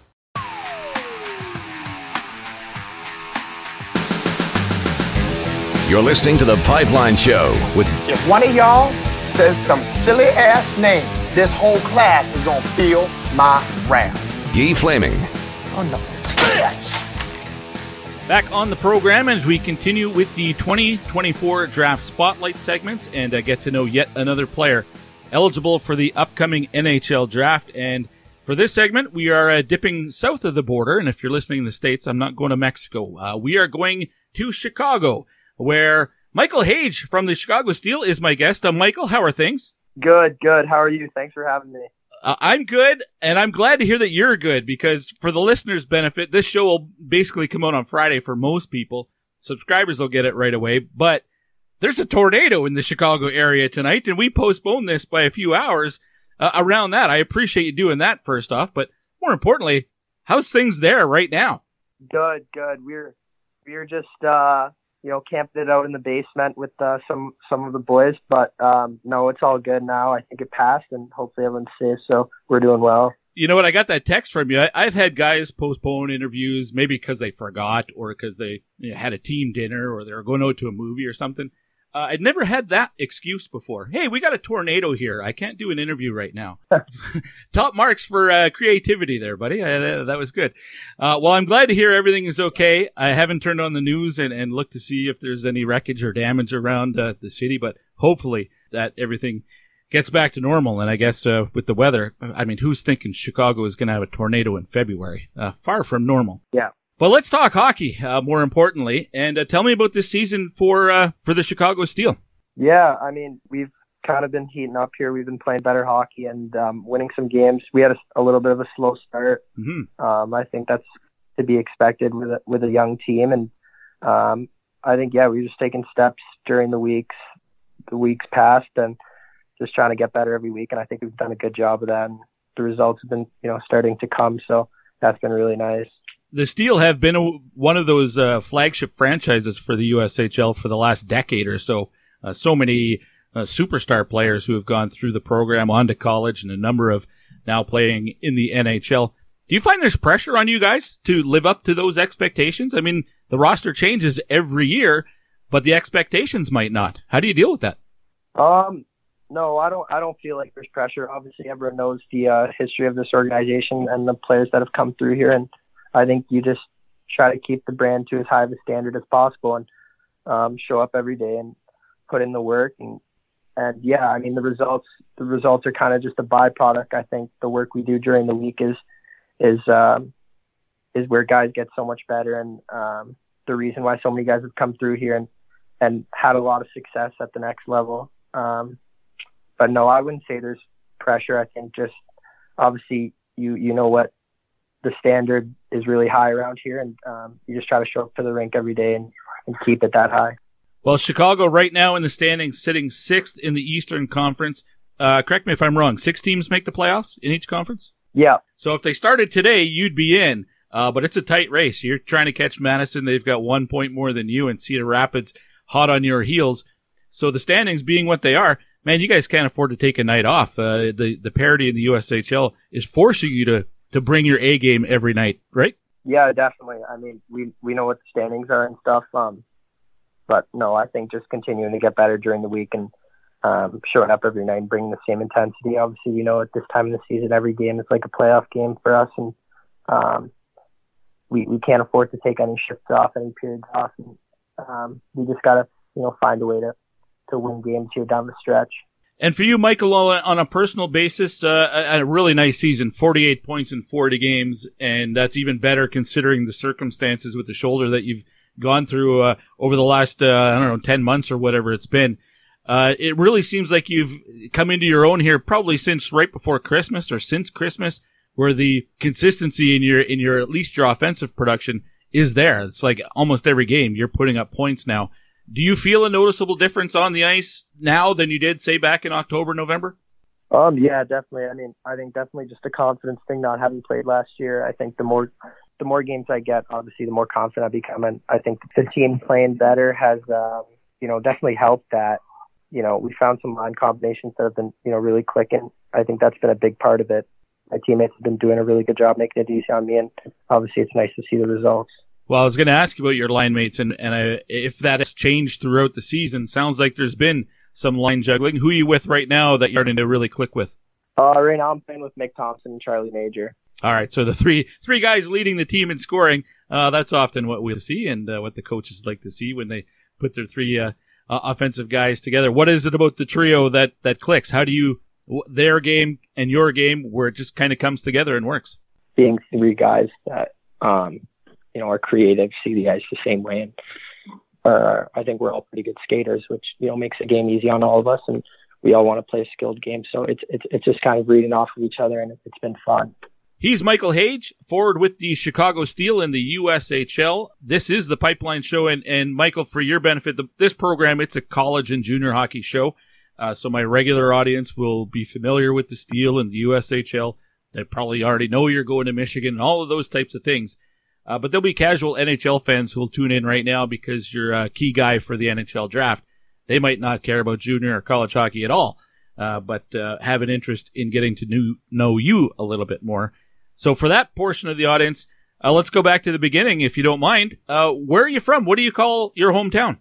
You're listening to The Pipeline Show with. If one of y'all says some silly ass name, this whole class is gonna feel my wrath. Guy Flaming. Son of a bitch! Back on the program as we continue with the 2024 Draft Spotlight segments and uh, get to know yet another player eligible for the upcoming NHL Draft. And for this segment, we are uh, dipping south of the border. And if you're listening in the States, I'm not going to Mexico. Uh, we are going to Chicago where Michael Hage from the Chicago Steel is my guest. Uh, Michael, how are things? Good, good. How are you? Thanks for having me. Uh, I'm good, and I'm glad to hear that you're good because for the listeners' benefit, this show will basically come out on Friday for most people. Subscribers will get it right away, but there's a tornado in the Chicago area tonight, and we postponed this by a few hours uh, around that. I appreciate you doing that first off, but more importantly, how's things there right now? Good, good. We're we're just uh, you know camped it out in the basement with uh, some some of the boys, but um, no, it's all good now. I think it passed, and hopefully everyone's safe, so we're doing well. You know what? I got that text from you. I, have had guys postpone interviews, maybe because they forgot, or because they you know, had a team dinner, or they were going out to a movie or something. Uh, I'd never had that excuse before. Hey, we got a tornado here. I can't do an interview right now. Top marks for uh, creativity there, buddy. Uh, that was good. Uh, well, I'm glad to hear everything is okay. I haven't turned on the news and, and looked to see if there's any wreckage or damage around uh, the city, but hopefully that everything gets back to normal. And I guess uh, with the weather, I mean, who's thinking Chicago is going to have a tornado in February? far from normal. Yeah. Well, let's talk hockey. Uh, more importantly, and uh, tell me about this season for uh, for the Chicago Steel. Yeah, I mean we've kind of been heating up here. We've been playing better hockey and um, winning some games. We had a, a, little bit of a slow start. Mm-hmm. Um, I think that's to be expected with a, with a young team, and um, I think yeah, we were just taking steps during the weeks, the weeks past, and just trying to get better every week. And I think we've done a good job of that. And the results have been you know starting to come, so that's been really nice the Steel have been a, one of those uh, flagship franchises for the USHL for the last decade or so. Uh, so many uh, superstar players who have gone through the program on to college, and a number of now playing in the NHL. Do you find there's pressure on you guys to live up to those expectations? I mean, the roster changes every year, but the expectations might not. How do you deal with that? Um, no, I don't. I don't feel like there's pressure. Obviously, everyone knows the uh, history of this organization and the players that have come through here, and I think you just try to keep the brand to as high of a standard as possible and um, show up every day and put in the work and and yeah, I mean the results the results are kind of just a byproduct. I think the work we do during the week is is um, is where guys get so much better and um, the reason why so many guys have come through here and and had a lot of success at the next level. Um, but no, I wouldn't say there's pressure. I think just obviously you you know what the standard is really high around here, and um, you just try to show up to the rink every day and, and keep it that high. Well, Chicago right now in the standings, sitting sixth in the Eastern Conference. Uh, correct me if I'm wrong. Six teams make the playoffs in each conference. Yeah. So if they started today, you'd be in. Uh, but it's a tight race. You're trying to catch Madison. They've got one point more than you, and Cedar Rapids hot on your heels. So the standings being what they are, man, you guys can't afford to take a night off. Uh, the the parity in the USHL is forcing you to to bring your A game every night, right? Yeah, definitely. I mean, we we know what the standings are and stuff. Um, but no, I think just continuing to get better during the week and um, showing up every night and bringing the same intensity. Obviously, you know, at this time of the season, every game is like a playoff game for us, and um, we we can't afford to take any shifts off, any periods off, and um, we just gotta you know find a way to to win games here down the stretch. And for you, Michael, on a personal basis, uh, a really nice season 48 points in 40 games. And that's even better considering the circumstances with the shoulder that you've gone through uh, over the last, uh, I don't know, 10 months or whatever it's been. Uh, it really seems like you've come into your own here probably since right before Christmas or since Christmas, where the consistency in your, in your, at least your offensive production is there. It's like almost every game you're putting up points now. Do you feel a noticeable difference on the ice now than you did, say, back in October, November? Um, yeah, definitely. I mean, I think definitely just a confidence thing, not having played last year. I think the more the more games I get, obviously, the more confident I become, and I think the team playing better has, um, you know, definitely helped that. You know, we found some line combinations that have been, you know, really clicking. I think that's been a big part of it. My teammates have been doing a really good job making it easy on me, and obviously, it's nice to see the results. Well, I was going to ask you about your line mates and, and I, if that has changed throughout the season. Sounds like there's been some line juggling. Who are you with right now that you're starting to really click with? Uh, right now I'm playing with Mick Thompson and Charlie Major. All right, so the three three guys leading the team in scoring. Uh, that's often what we'll see and uh, what the coaches like to see when they put their three uh, uh, offensive guys together. What is it about the trio that that clicks? How do you their game and your game where it just kind of comes together and works? Being three guys that um, you know, are creative, see the ice the same way. And uh, I think we're all pretty good skaters, which, you know, makes the game easy on all of us. And we all want to play a skilled game. So it's it's it's just kind of reading off of each other, and it's been fun. He's Michael Hage, forward with the Chicago Steel in the USHL. This is the Pipeline Show, and, and Michael, for your benefit, the, this program it's a college and junior hockey show, uh, so my regular audience will be familiar with the Steel and the USHL. They probably already know you're going to Michigan, and all of those types of things. Uh, but there'll be casual NHL fans who will tune in right now because you're a key guy for the NHL draft. They might not care about junior or college hockey at all, uh, but uh, have an interest in getting to new, know you a little bit more. So for that portion of the audience, uh, let's go back to the beginning, if you don't mind. Uh, where are you from? What do you call your hometown?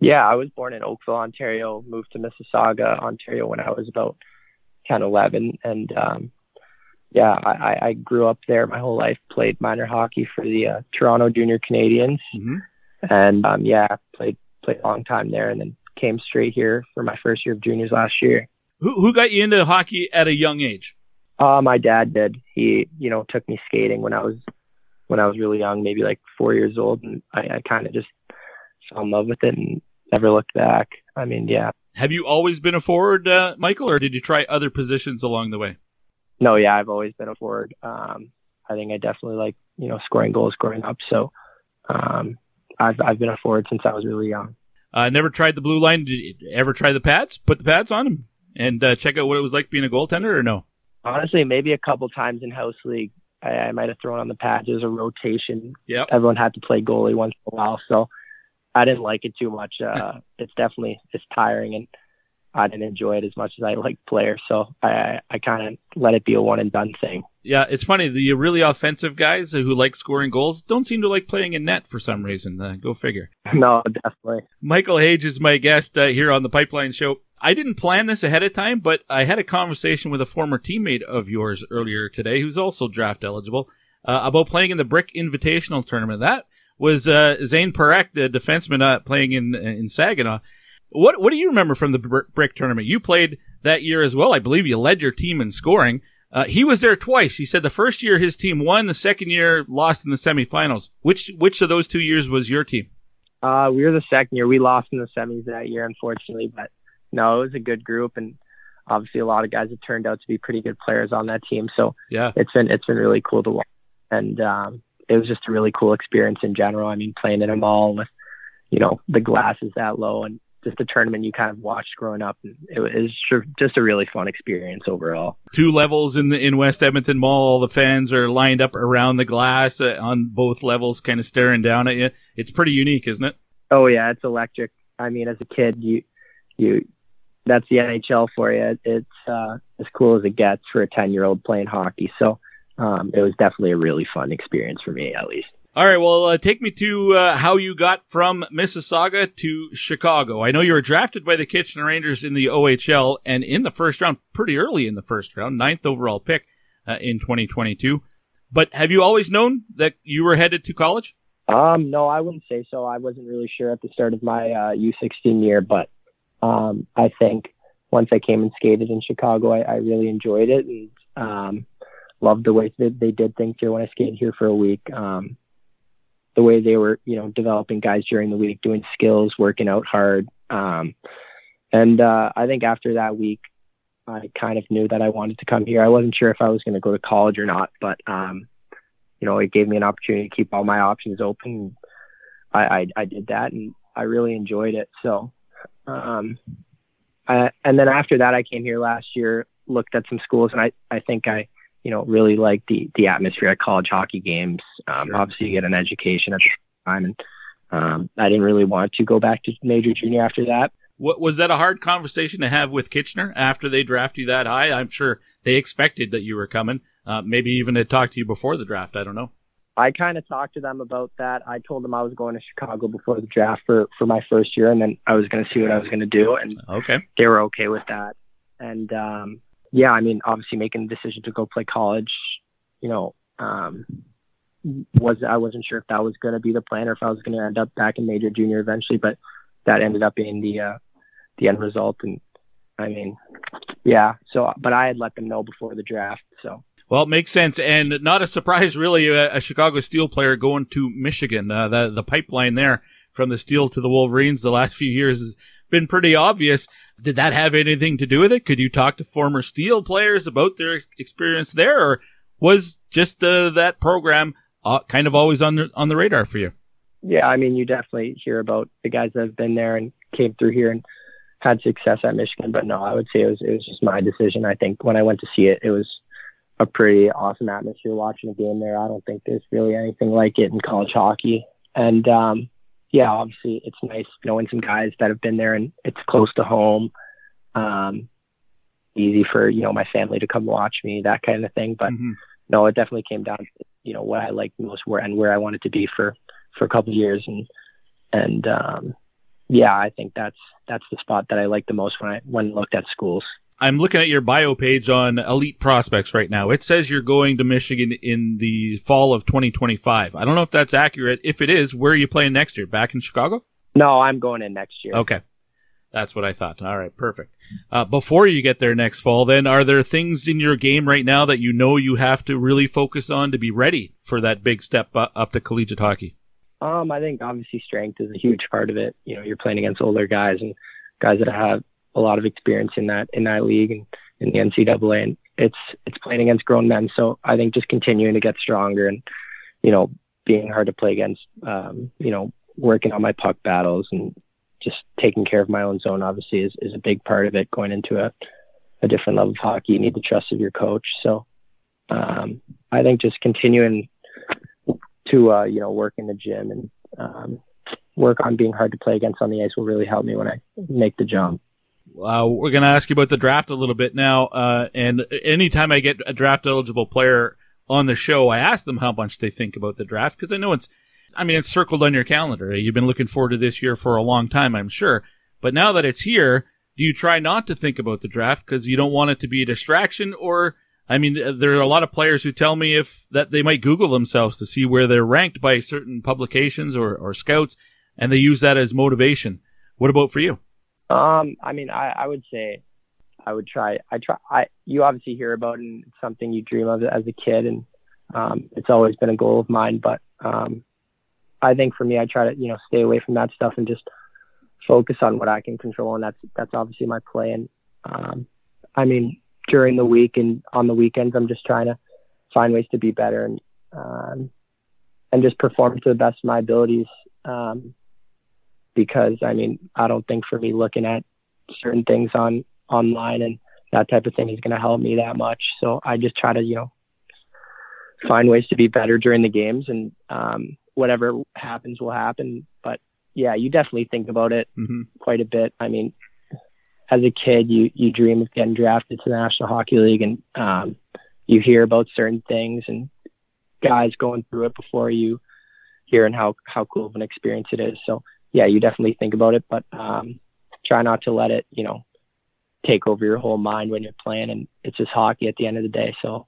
Yeah, I was born in Oakville, Ontario. Moved to Mississauga, Ontario, when I was about 10, 11, and um, yeah, I, I grew up there my whole life. Played minor hockey for the uh, Toronto Junior Canadians, mm-hmm. and um, yeah, played played a long time there, and then came straight here for my first year of juniors last year. Who who got you into hockey at a young age? Uh, my dad did. He, you know, took me skating when I was when I was really young, maybe like four years old, and I, I kind of just fell in love with it and never looked back. I mean, yeah. Have you always been a forward, uh, Michael, or did you try other positions along the way? No, yeah, I've always been a forward. Um, I think I definitely like you know scoring goals growing up, so um, I've I've been a forward since I was really young. Uh, never tried the blue line. Did you ever try the pads? Put the pads on them and uh, check out what it was like being a goaltender, or no? Honestly, maybe a couple times in house league, I, I might have thrown on the pads. There's a rotation. Yep. Everyone had to play goalie once in a while, so I didn't like it too much. Uh, it's definitely it's tiring, and I didn't enjoy it as much as I like players. So I I, I kind of let it be a one and done thing. Yeah, it's funny. The really offensive guys who like scoring goals don't seem to like playing in net for some reason. Uh, go figure. No, definitely. Michael Hage is my guest uh, here on the Pipeline Show. I didn't plan this ahead of time, but I had a conversation with a former teammate of yours earlier today, who's also draft eligible, uh, about playing in the Brick Invitational Tournament. That was uh, Zayne Parekh, the defenseman uh, playing in in Saginaw. What what do you remember from the Brick Tournament? You played that year as well. I believe you led your team in scoring. Uh, he was there twice. He said the first year his team won, the second year lost in the semifinals. Which which of those two years was your team? Uh, we were the second year. We lost in the semis that year, unfortunately, but no, it was a good group, and obviously a lot of guys have turned out to be pretty good players on that team. So yeah, it's been it's been really cool to watch, and um, it was just a really cool experience in general. I mean, playing in a mall with you know the glass is that low, and just a tournament you kind of watched growing up. It was just a really fun experience overall. Two levels in the in West Edmonton Mall. All the fans are lined up around the glass uh, on both levels, kind of staring down at you. It's pretty unique, isn't it? Oh yeah, it's electric. I mean, as a kid, you you that's the NHL for you. It's uh, as cool as it gets for a ten year old playing hockey. So um, it was definitely a really fun experience for me, at least. All right, well, uh, take me to uh, how you got from Mississauga to Chicago. I know you were drafted by the Kitchener Rangers in the OHL and in the first round, pretty early in the first round, ninth overall pick uh, in 2022. But have you always known that you were headed to college? Um, no, I wouldn't say so. I wasn't really sure at the start of my uh, U16 year, but um, I think once I came and skated in Chicago, I, I really enjoyed it and um, loved the way that they did things here when I skated here for a week. Um, the way they were, you know, developing guys during the week, doing skills, working out hard. Um, and uh, I think after that week, I kind of knew that I wanted to come here. I wasn't sure if I was going to go to college or not, but um, you know, it gave me an opportunity to keep all my options open. I, I, I did that, and I really enjoyed it. So, um, I, and then after that, I came here last year, looked at some schools, and I, I think I you know, really like the the atmosphere at college hockey games. Um, sure. Obviously, you get an education at the time, and um, I didn't really want to go back to major junior after that. What was that a hard conversation to have with Kitchener after they draft you that high? I'm sure they expected that you were coming. Uh, maybe even had talked to you before the draft. I don't know. I kind of talked to them about that. I told them I was going to Chicago before the draft for for my first year, and then I was going to see what I was going to do, and okay, they were okay with that. And um, yeah, I mean, obviously making the decision to go play college, you know, um, was I wasn't sure if that was going to be the plan or if I was going to end up back in major junior eventually, but that ended up being the uh, the end result. And I mean, yeah. So, but I had let them know before the draft. So. Well, it makes sense, and not a surprise, really. A, a Chicago Steel player going to Michigan. Uh, the the pipeline there from the Steel to the Wolverines the last few years has been pretty obvious. Did that have anything to do with it? Could you talk to former Steel players about their experience there, or was just uh, that program uh, kind of always on the, on the radar for you? Yeah, I mean, you definitely hear about the guys that have been there and came through here and had success at Michigan, but no, I would say it was it was just my decision. I think when I went to see it, it was a pretty awesome atmosphere watching a game there. I don't think there's really anything like it in college hockey, and um, yeah, obviously it's nice knowing some guys that have been there and it's close to home. Um, easy for you know my family to come watch me, that kind of thing. But mm-hmm. no, it definitely came down to you know what I liked most, where and where I wanted to be for for a couple of years, and and um, yeah, I think that's that's the spot that I liked the most when I when I looked at schools. I'm looking at your bio page on Elite Prospects right now. It says you're going to Michigan in the fall of 2025. I don't know if that's accurate. If it is, where are you playing next year? Back in Chicago? No, I'm going in next year. Okay. That's what I thought. All right, perfect. Uh, before you get there next fall, then, are there things in your game right now that you know you have to really focus on to be ready for that big step up to collegiate hockey? Um, I think obviously strength is a huge part of it. You know, you're playing against older guys and guys that have a lot of experience in that in that league and in the NCAA, and it's it's playing against grown men. So I think just continuing to get stronger and you know being hard to play against. Um, you know, working on my puck battles and just taking care of my own zone obviously is, is a big part of it going into a, a different level of hockey. You need the trust of your coach. So um, I think just continuing to uh, you know work in the gym and um, work on being hard to play against on the ice will really help me when I make the jump. Uh, we're going to ask you about the draft a little bit now. Uh, and anytime I get a draft eligible player on the show, I ask them how much they think about the draft because I know it's, I mean, it's circled on your calendar. You've been looking forward to this year for a long time, I'm sure. But now that it's here, do you try not to think about the draft because you don't want it to be a distraction? Or, I mean, there are a lot of players who tell me if that they might Google themselves to see where they're ranked by certain publications or, or scouts, and they use that as motivation. What about for you? Um, I mean, I, I would say I would try. I try. I you obviously hear about it and it's something you dream of as a kid, and um, it's always been a goal of mine. But um, I think for me, I try to you know stay away from that stuff and just focus on what I can control, and that's that's obviously my play. And um, I mean, during the week and on the weekends, I'm just trying to find ways to be better and um, and just perform to the best of my abilities. Um, because I mean, I don't think for me looking at certain things on online and that type of thing is going to help me that much. So I just try to, you know, find ways to be better during the games and um, whatever happens will happen. But yeah, you definitely think about it mm-hmm. quite a bit. I mean, as a kid, you you dream of getting drafted to the National Hockey League, and um, you hear about certain things and guys going through it before you hear and how how cool of an experience it is. So yeah, you definitely think about it, but um, try not to let it, you know, take over your whole mind when you're playing. And it's just hockey at the end of the day. So,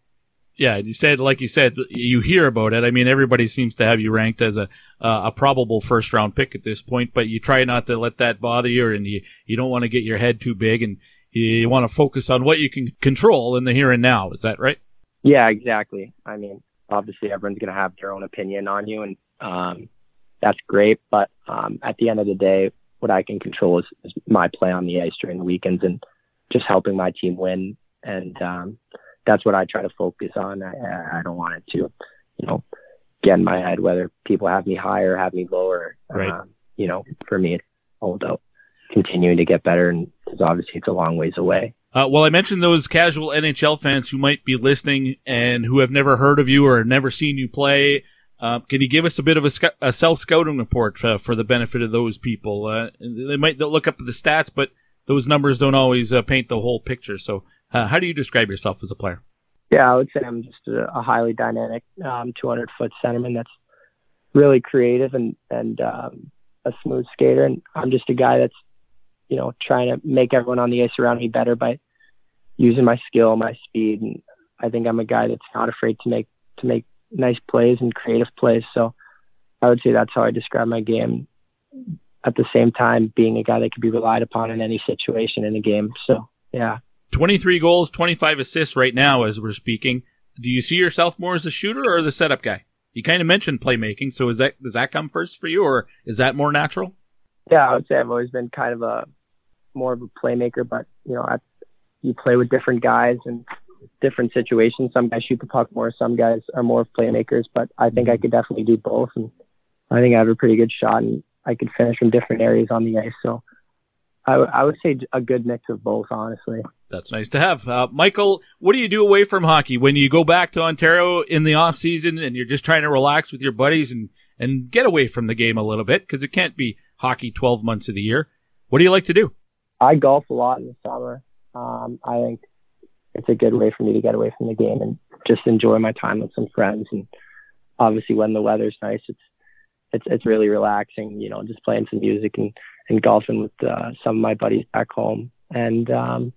yeah, you said, like you said, you hear about it. I mean, everybody seems to have you ranked as a uh, a probable first round pick at this point, but you try not to let that bother you, and you you don't want to get your head too big, and you, you want to focus on what you can control in the here and now. Is that right? Yeah, exactly. I mean, obviously, everyone's going to have their own opinion on you, and um, that's great. But um, at the end of the day, what I can control is, is, my play on the ice during the weekends and just helping my team win. And um, that's what I try to focus on. I, I don't want it to, you know, get in my head whether people have me higher, or have me lower. Right. Um, you know, for me, it's all about continuing to get better, and because obviously it's a long ways away. Uh, well, I mentioned those casual NHL fans who might be listening and who have never heard of you or never seen you play. Uh, can you give us a bit of a, sc- a self scouting report uh, for the benefit of those people? Uh, they might look up the stats, but those numbers don't always uh, paint the whole picture. So, uh, how do you describe yourself as a player? Yeah, I would say I'm just a, a highly dynamic, um, 200 foot centerman that's really creative and and um, a smooth skater. And I'm just a guy that's you know trying to make everyone on the ice around me better by using my skill, my speed, and I think I'm a guy that's not afraid to make to make nice plays and creative plays. So I would say that's how I describe my game. At the same time, being a guy that can be relied upon in any situation in a game. So yeah. 23 goals, 25 assists right now as we're speaking. Do you see yourself more as a shooter or the setup guy? You kind of mentioned playmaking, so is that does that come first for you, or is that more natural? Yeah, I would say I've always been kind of a more of a playmaker, but you know, I, you play with different guys and different situations. Some guys shoot the puck more, some guys are more of playmakers, but I think I could definitely do both, and I think I have a pretty good shot, and I could finish from different areas on the ice. So I, w- I would say a good mix of both, honestly. That's nice to have. Uh, Michael, what do you do away from hockey when you go back to Ontario in the off season and you're just trying to relax with your buddies and, and get away from the game a little bit because it can't be hockey 12 months of the year. What do you like to do? I golf a lot in the summer. Um, I think it's a good way for me to get away from the game and just enjoy my time with some friends. And obviously, when the weather's nice, it's it's it's really relaxing. You know, just playing some music and and golfing with uh, some of my buddies back home. And um,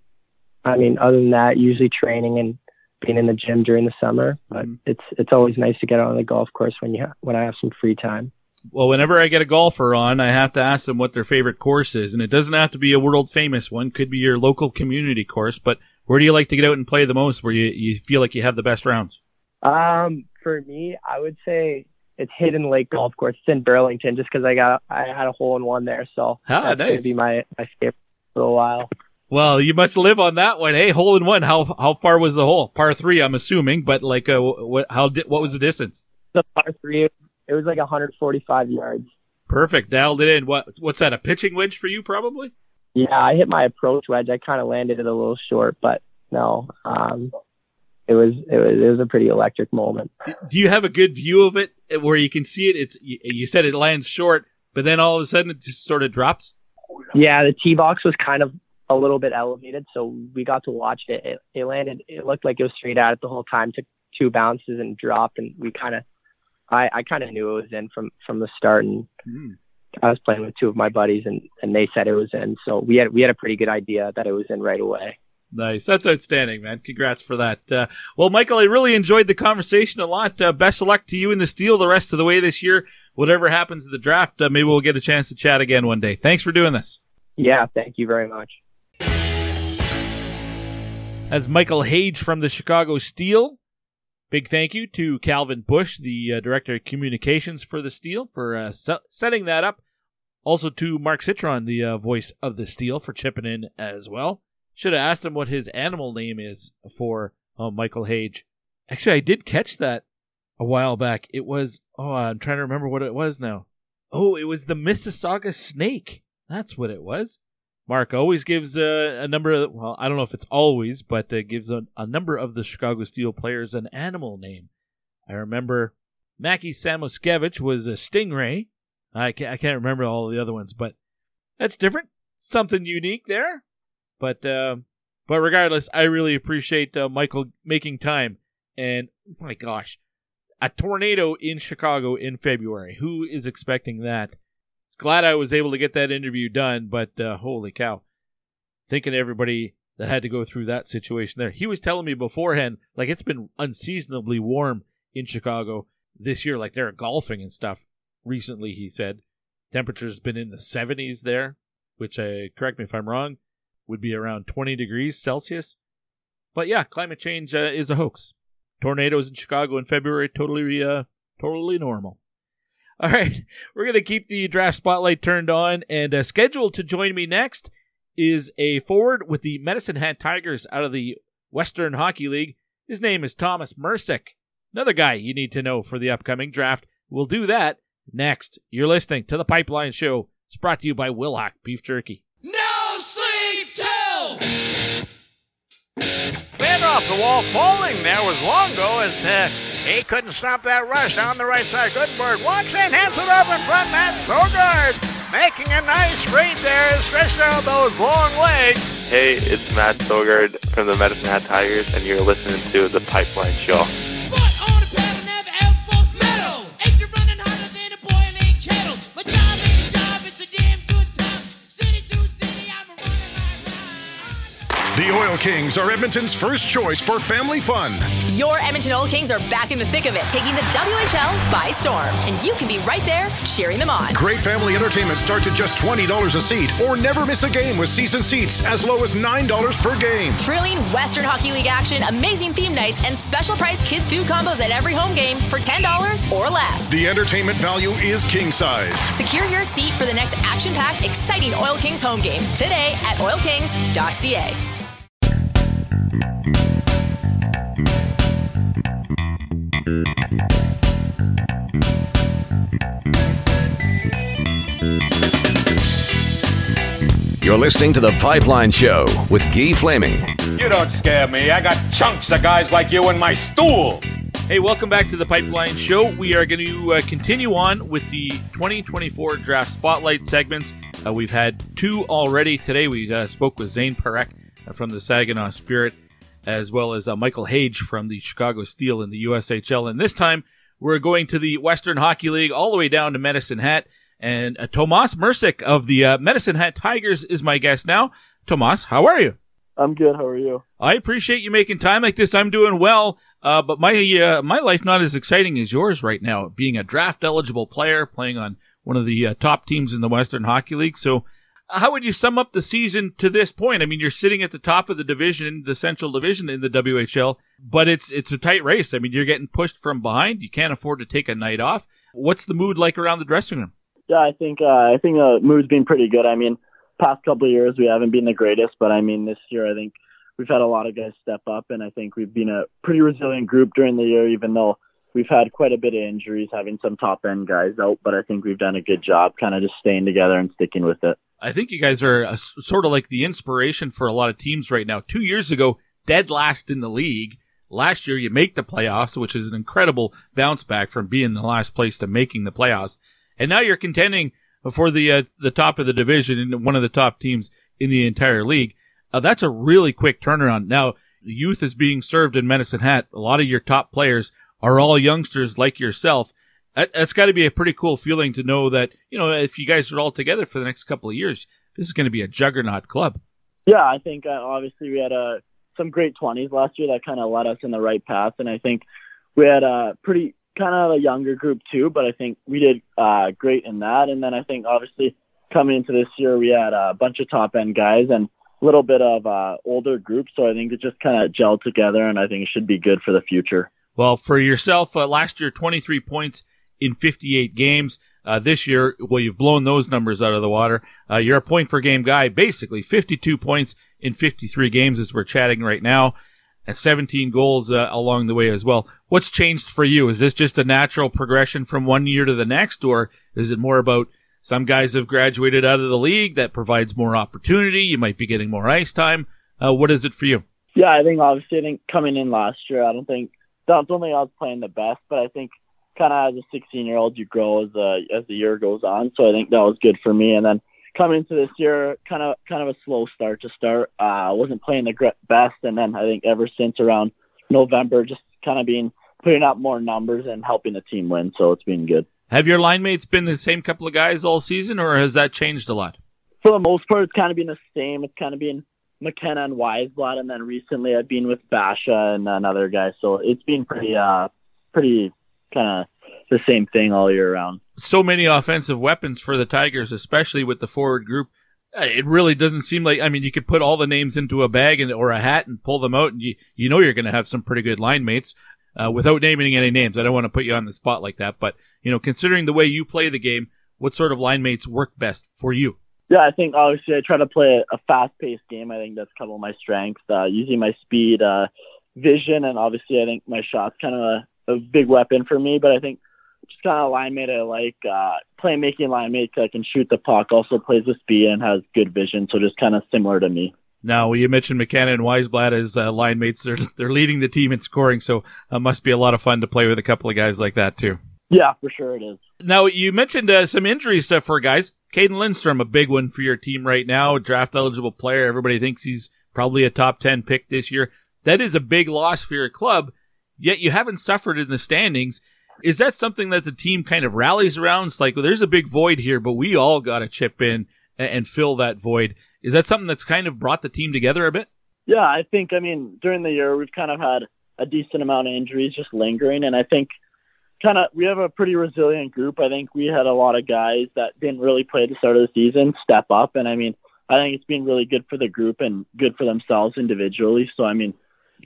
I mean, other than that, usually training and being in the gym during the summer. But mm-hmm. it's it's always nice to get on the golf course when you ha- when I have some free time. Well, whenever I get a golfer on, I have to ask them what their favorite course is, and it doesn't have to be a world famous one. Could be your local community course, but where do you like to get out and play the most? Where you you feel like you have the best rounds? Um, for me, I would say it's Hidden Lake Golf Course. It's in Burlington, just because I got I had a hole in one there, so ah, that's nice. gonna be my my favorite for a while. Well, you must live on that one. Hey, hole in one. How how far was the hole? Par three, I'm assuming, but like, uh, what how di- what was the distance? The par three, it was like 145 yards. Perfect, dialed it in. What what's that? A pitching wedge for you, probably? Yeah, I hit my approach wedge. I kind of landed it a little short, but no, um, it was it was it was a pretty electric moment. Do you have a good view of it where you can see it? It's you said it lands short, but then all of a sudden it just sort of drops. Yeah, the tee box was kind of a little bit elevated, so we got to watch it. It, it landed. It looked like it was straight at it the whole time. Took two bounces and dropped, and we kind of, I, I kind of knew it was in from from the start. And mm. I was playing with two of my buddies, and and they said it was in. So we had we had a pretty good idea that it was in right away. Nice. That's outstanding, man. Congrats for that. Uh, well, Michael, I really enjoyed the conversation a lot. Uh, best of luck to you in the steel the rest of the way this year. Whatever happens in the draft, uh, maybe we'll get a chance to chat again one day. Thanks for doing this. Yeah, thank you very much. As Michael Hage from the Chicago Steel. Big thank you to Calvin Bush, the uh, Director of Communications for the Steel, for uh, se- setting that up. Also to Mark Citron, the uh, voice of the Steel, for chipping in as well. Should have asked him what his animal name is for uh, Michael Hage. Actually, I did catch that a while back. It was, oh, I'm trying to remember what it was now. Oh, it was the Mississauga snake. That's what it was. Mark always gives a, a number of, well, I don't know if it's always, but uh, gives a, a number of the Chicago Steel players an animal name. I remember Mackie Samoskevich was a stingray. I can't, I can't remember all the other ones, but that's different. Something unique there. But uh, but regardless, I really appreciate uh, Michael making time. And my gosh, a tornado in Chicago in February. Who is expecting that? Glad I was able to get that interview done, but uh, holy cow. Thinking everybody that had to go through that situation there. He was telling me beforehand, like it's been unseasonably warm in Chicago this year, like they're golfing and stuff recently, he said. Temperature's been in the 70s there, which, uh, correct me if I'm wrong, would be around 20 degrees Celsius. But yeah, climate change uh, is a hoax. Tornadoes in Chicago in February, totally, uh, totally normal. All right, we're going to keep the draft spotlight turned on, and uh, scheduled to join me next is a forward with the Medicine Hat Tigers out of the Western Hockey League. His name is Tomas Mrsic. Another guy you need to know for the upcoming draft. We'll do that next. You're listening to The Pipeline Show. It's brought to you by Wilhauk Beef Jerky. No sleep till! Man off the wall falling there was Longo as uh, he couldn't stop that rush on the right side. Goodenberg walks in, hands it up in front. Mads Sogaard making a nice read there, stretched out those long legs. Hey, it's Mads Sogaard from the Medicine Hat Tigers, and you're listening to The Pipeline Show. Oil Kings are Edmonton's first choice for family fun. Your Edmonton Oil Kings are back in the thick of it, taking the WHL by storm. And you can be right there cheering them on. Great family entertainment starts at just $20 a seat, or never miss a game with season seats as low as $9 per game. Thrilling Western Hockey League action, amazing theme nights, and special price kids' food combos at every home game for $10 or less. The entertainment value is king sized. Secure your seat for the next action packed, exciting Oil Kings home game today at oilkings.ca. You're listening to The Pipeline Show with Guy Flaming. You don't scare me. I got chunks of guys like you in my stool. Hey, welcome back to the Pipeline Show. We are going to uh, continue on with the 2024 Draft Spotlight segments. Uh, we've had two already today. We uh, spoke with Zayne Parekh from the Saginaw Spirit, as well as uh, Michael Hage from the Chicago Steel in the USHL. And this time, we're going to the Western Hockey League, all the way down to Medicine Hat. And uh, Tomas Mrsic of the uh, Medicine Hat Tigers is my guest now. Tomas, how are you? I'm good. How are you? I appreciate you making time like this. I'm doing well, uh, but my uh, my life not as exciting as yours right now. Being a draft eligible player, playing on one of the uh, top teams in the Western Hockey League. So, how would you sum up the season to this point? I mean, you're sitting at the top of the division, the Central Division in the WHL, but it's it's a tight race. I mean, you're getting pushed from behind. You can't afford to take a night off. What's the mood like around the dressing room? Yeah, I think uh, I think the mood's been pretty good. I mean, past couple of years we haven't been the greatest, but I mean this year I think we've had a lot of guys step up, and I think we've been a pretty resilient group during the year, even though we've had quite a bit of injuries, having some top end guys out. But I think we've done a good job, kind of just staying together and sticking with it. I think you guys are uh, sort of like the inspiration for a lot of teams right now. Two years ago, dead last in the league. Last year, you make the playoffs, which is an incredible bounce back from being the last place to making the playoffs. And now you're contending for the uh, the top of the division and one of the top teams in the entire league. Uh, that's a really quick turnaround. Now, youth is being served in Medicine Hat. A lot of your top players are all youngsters like yourself. That, that's got to be a pretty cool feeling to know that, you know, if you guys are all together for the next couple of years, this is going to be a juggernaut club. Yeah, I think uh, obviously we had uh, some great 20s last year that kind of led us in the right path. And I think we had a pretty kind of a younger group too, but I think we did uh, great in that. And then I think obviously coming into this year, we had a bunch of top end guys and a little bit of uh, older groups. So I think it just kind of gelled together, and I think it should be good for the future. Well, for yourself, uh, last year, 23 points in 58 games. Uh, this year, well, you've blown those numbers out of the water. Uh, you're a point per game guy, basically 52 points in 53 games as we're chatting right now and 17 goals uh, along the way as well. What's changed for you? Is this just a natural progression from one year to the next, or is it more about some guys have graduated out of the league that provides more opportunity? You might be getting more ice time. Uh, what is it for you? Yeah, I think obviously, I think coming in last year, I don't think, don't, don't think I was playing the best, but I think kind of as a 16 year old, you grow as the as the year goes on. So I think that was good for me. And then coming into this year, kind of kind of a slow start to start. I uh, wasn't playing the best, and then I think ever since around November, just kind of being putting up more numbers and helping the team win. So it's been good. Have your line mates been the same couple of guys all season, or has that changed a lot? For the most part, it's kind of been the same. It's kind of been McKenna and Wiesblatt, and then recently I've been with Basha and another guy. So it's been pretty, uh, pretty kind of the same thing all year round. So many offensive weapons for the Tigers, especially with the forward group. Uh, it really doesn't seem like. I mean, you could put all the names into a bag and or a hat and pull them out, and you you know you're going to have some pretty good line mates. Uh, without naming any names, I don't want to put you on the spot like that, but you know, considering the way you play the game, what sort of line mates work best for you? Yeah, I think obviously I try to play a fast-paced game. I think that's kind of my strength, uh, using my speed, uh, vision, and obviously I think my shot's kind of a, big weapon for me. But I think just kind of line mate I like. Uh, playmaking line mate that can shoot the puck, also plays with speed and has good vision. So just kind of similar to me. Now, you mentioned McKenna and Wiesblatt as uh, line mates. They're, they're leading the team in scoring, so it uh, must be a lot of fun to play with a couple of guys like that, too. Yeah, for sure it is. Now, you mentioned uh, some injury stuff for guys. Cayden Lindstrom, a big one for your team right now, draft eligible player. Everybody thinks he's probably a top 10 pick this year. That is a big loss for your club, yet you haven't suffered in the standings. Is that something that the team kind of rallies around? It's like, well, there's a big void here, but we all got to chip in and, and, fill that void. Is that something that's kind of brought the team together a bit? Yeah, I think, I mean, during the year, we've kind of had a decent amount of injuries just lingering. And I think kind of we have a pretty resilient group. I think we had a lot of guys that didn't really play at the start of the season step up. And I mean, I think it's been really good for the group and good for themselves individually. So, I mean,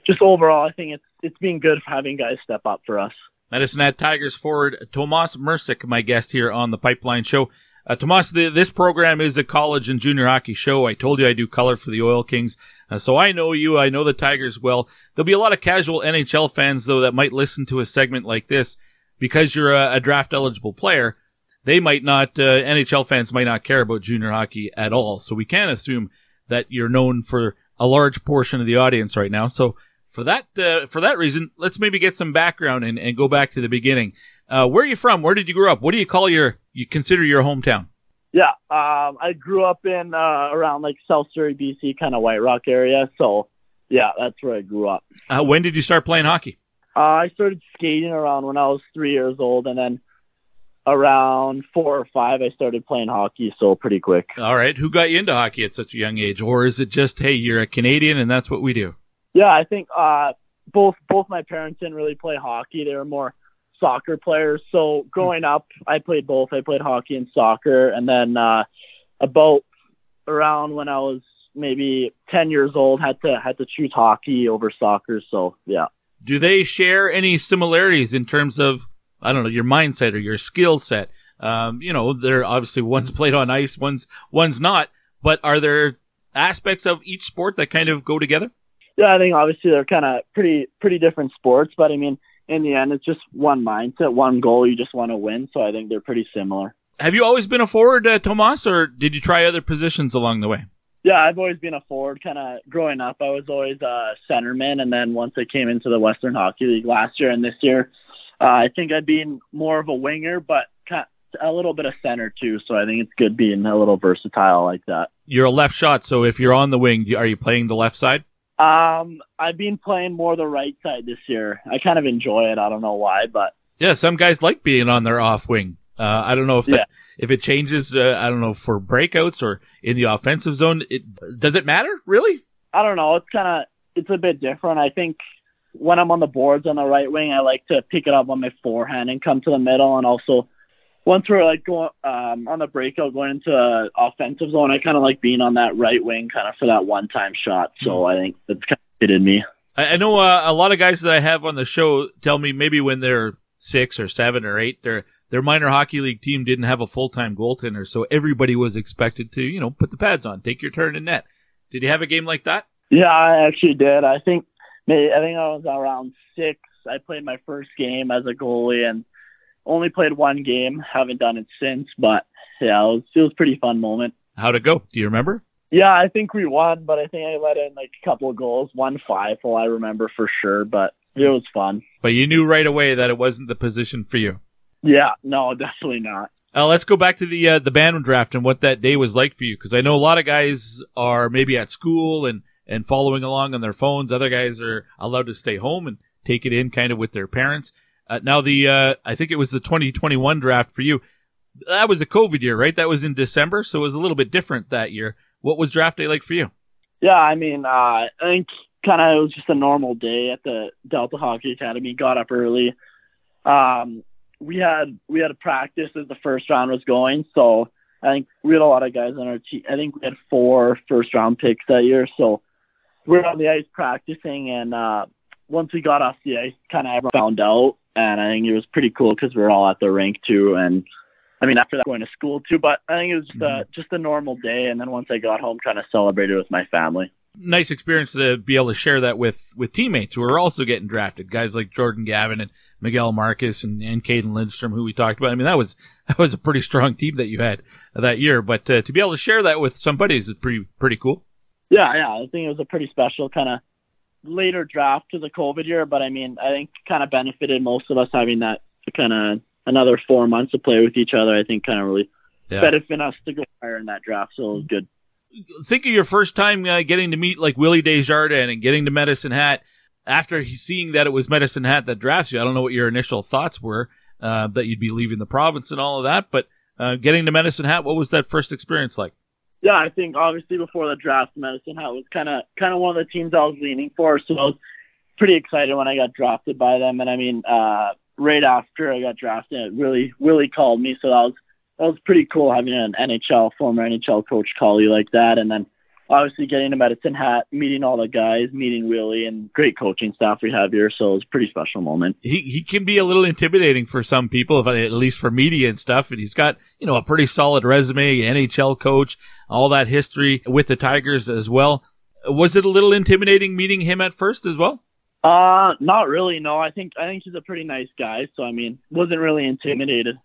just overall, I think it's it's been good having guys step up for us. Medicine Hat Tigers forward Tomas Mrsic, my guest here on the Pipeline Show. Uh, Tomas, the, this program is a college and junior hockey show. I told you I do color for the Oil Kings, uh, so I know you. I know the Tigers well. There'll be a lot of casual NHL fans though that might listen to a segment like this because you're a, a draft eligible player. They might not. Uh, NHL fans might not care about junior hockey at all. So we can assume that you're known for a large portion of the audience right now. So for that uh, for that reason, let's maybe get some background and, and go back to the beginning. Uh, where are you from? Where did you grow up? What do you call your you consider your hometown? Yeah, um, I grew up in uh, around like South Surrey, BC, kind of White Rock area. So yeah, that's where I grew up. Uh, when did you start playing hockey? Uh, I started skating around when I was three years old, and then around four or five, I started playing hockey. So pretty quick. All right, who got you into hockey at such a young age, or is it just hey, you're a Canadian and that's what we do? Yeah, I think uh, both both my parents didn't really play hockey. They were more soccer players. So growing up, I played both. I played hockey and soccer, and then uh, about around when I was maybe 10 years old, had to had to choose hockey over soccer. So yeah. Do they share any similarities in terms of I don't know your mindset or your skill set? Um, you know, they're obviously one's played on ice, one's one's not. But are there aspects of each sport that kind of go together? Yeah, I think obviously they're kind of pretty pretty different sports, but I mean, in the end, it's just one mindset, one goal. You just want to win. So I think they're pretty similar. Have you always been a forward, uh, Tomas, or did you try other positions along the way? Yeah, I've always been a forward. Kind of growing up, I was always a centerman, and then once I came into the Western Hockey League last year and this year, uh, I think I'd been more of a winger, but kind of a little bit of center too. So I think it's good being a little versatile like that. You're a left shot, so if you're on the wing, are you playing the left side? Um, I've been playing more the right side this year. I kind of enjoy it. I don't know why, but yeah, some guys like being on their off wing. Uh, I don't know if that, Yeah. if it changes. Uh, I don't know for breakouts or in the offensive zone. It does it matter really? I don't know. It's kind of it's a bit different. I think when I'm on the boards on the right wing, I like to pick it up on my forehand and come to the middle, and also once we're like going um, on the breakout going into uh, offensive zone, I kind of like being on that right wing, kind of for that one time shot. So I think that's kind of fitted me. I, I know uh, a lot of guys that I have on the show tell me maybe when they're six or seven or eight, their their minor hockey league team didn't have a full time goaltender, so everybody was expected to you know put the pads on, take your turn in net. Did you have a game like that? Yeah, I actually did. I think maybe I think I was around six. I played my first game as a goalie and only played one game. Haven't done it since, but yeah, it was it was a pretty fun moment. How'd it go? Do you remember? Yeah, I think we won, but I think I let in like a couple of goals, one five, well, I remember for sure, but it was fun. But you knew right away that it wasn't the position for you. Yeah, no, definitely not. Uh, let's go back to the uh, the band draft and what that day was like for you, because I know a lot of guys are maybe at school and and following along on their phones. Other guys are allowed to stay home and take it in kind of with their parents. Uh, now the uh, I think it was the 2021 draft for you. That was a COVID year, right? That was in December, so it was a little bit different that year. What was draft day like for you? Yeah, I mean, uh, I think kind of it was just a normal day at the Delta Hockey Academy. Got up early. Um, we had we had a practice as the first round was going, so I think we had a lot of guys on our team. I think we had four first round picks that year, so we're on the ice practicing, and uh, once we got off the ice, kind of everyone found out, and I think it was pretty cool because we were all at the rink too, and I mean after that going to school too. But I think it was just a just a normal day, and then once I got home, kind of celebrated with my family. Nice experience to be able to share that with with teammates who are also getting drafted, guys like Jordan Gavin and Miguel Marques and, and Cayden Lindstrom, who we talked about. I mean, that was that was a pretty strong team that you had that year. But uh, to be able to share that with some buddies is pretty pretty cool. Yeah, yeah, I think it was a pretty special kind of later draft to the COVID year, but I mean, I think kind of benefited most of us having that kind of another four months to play with each other. I think kind of really Yeah. benefited us to go higher in that draft, so it was good. Think of your first time uh, getting to meet like Willie Desjardins and getting to Medicine Hat. After seeing that it was Medicine Hat that drafts you, I don't know what your initial thoughts were uh, that you'd be leaving the province and all of that, but uh, getting to Medicine Hat, what was that first experience like? Yeah, I think obviously before the draft, Medicine Hat was kind of kind of one of the teams I was leaning for, so I was pretty excited when I got drafted by them. And I mean, uh, right after I got drafted, it really really called me, so that was that was pretty cool having an NHL former NHL coach call you like that, and then obviously getting a medicine hat, meeting all the guys, meeting Willie, and great coaching staff we have here. So it's a pretty special moment. He he can be a little intimidating for some people, if, at least for media and stuff. And he's got you know a pretty solid resume, NHL coach, all that history with the Tigers as well. Was it a little intimidating meeting him at first as well? Uh, not really. No, I think I think he's a pretty nice guy. So I mean, wasn't really intimidated.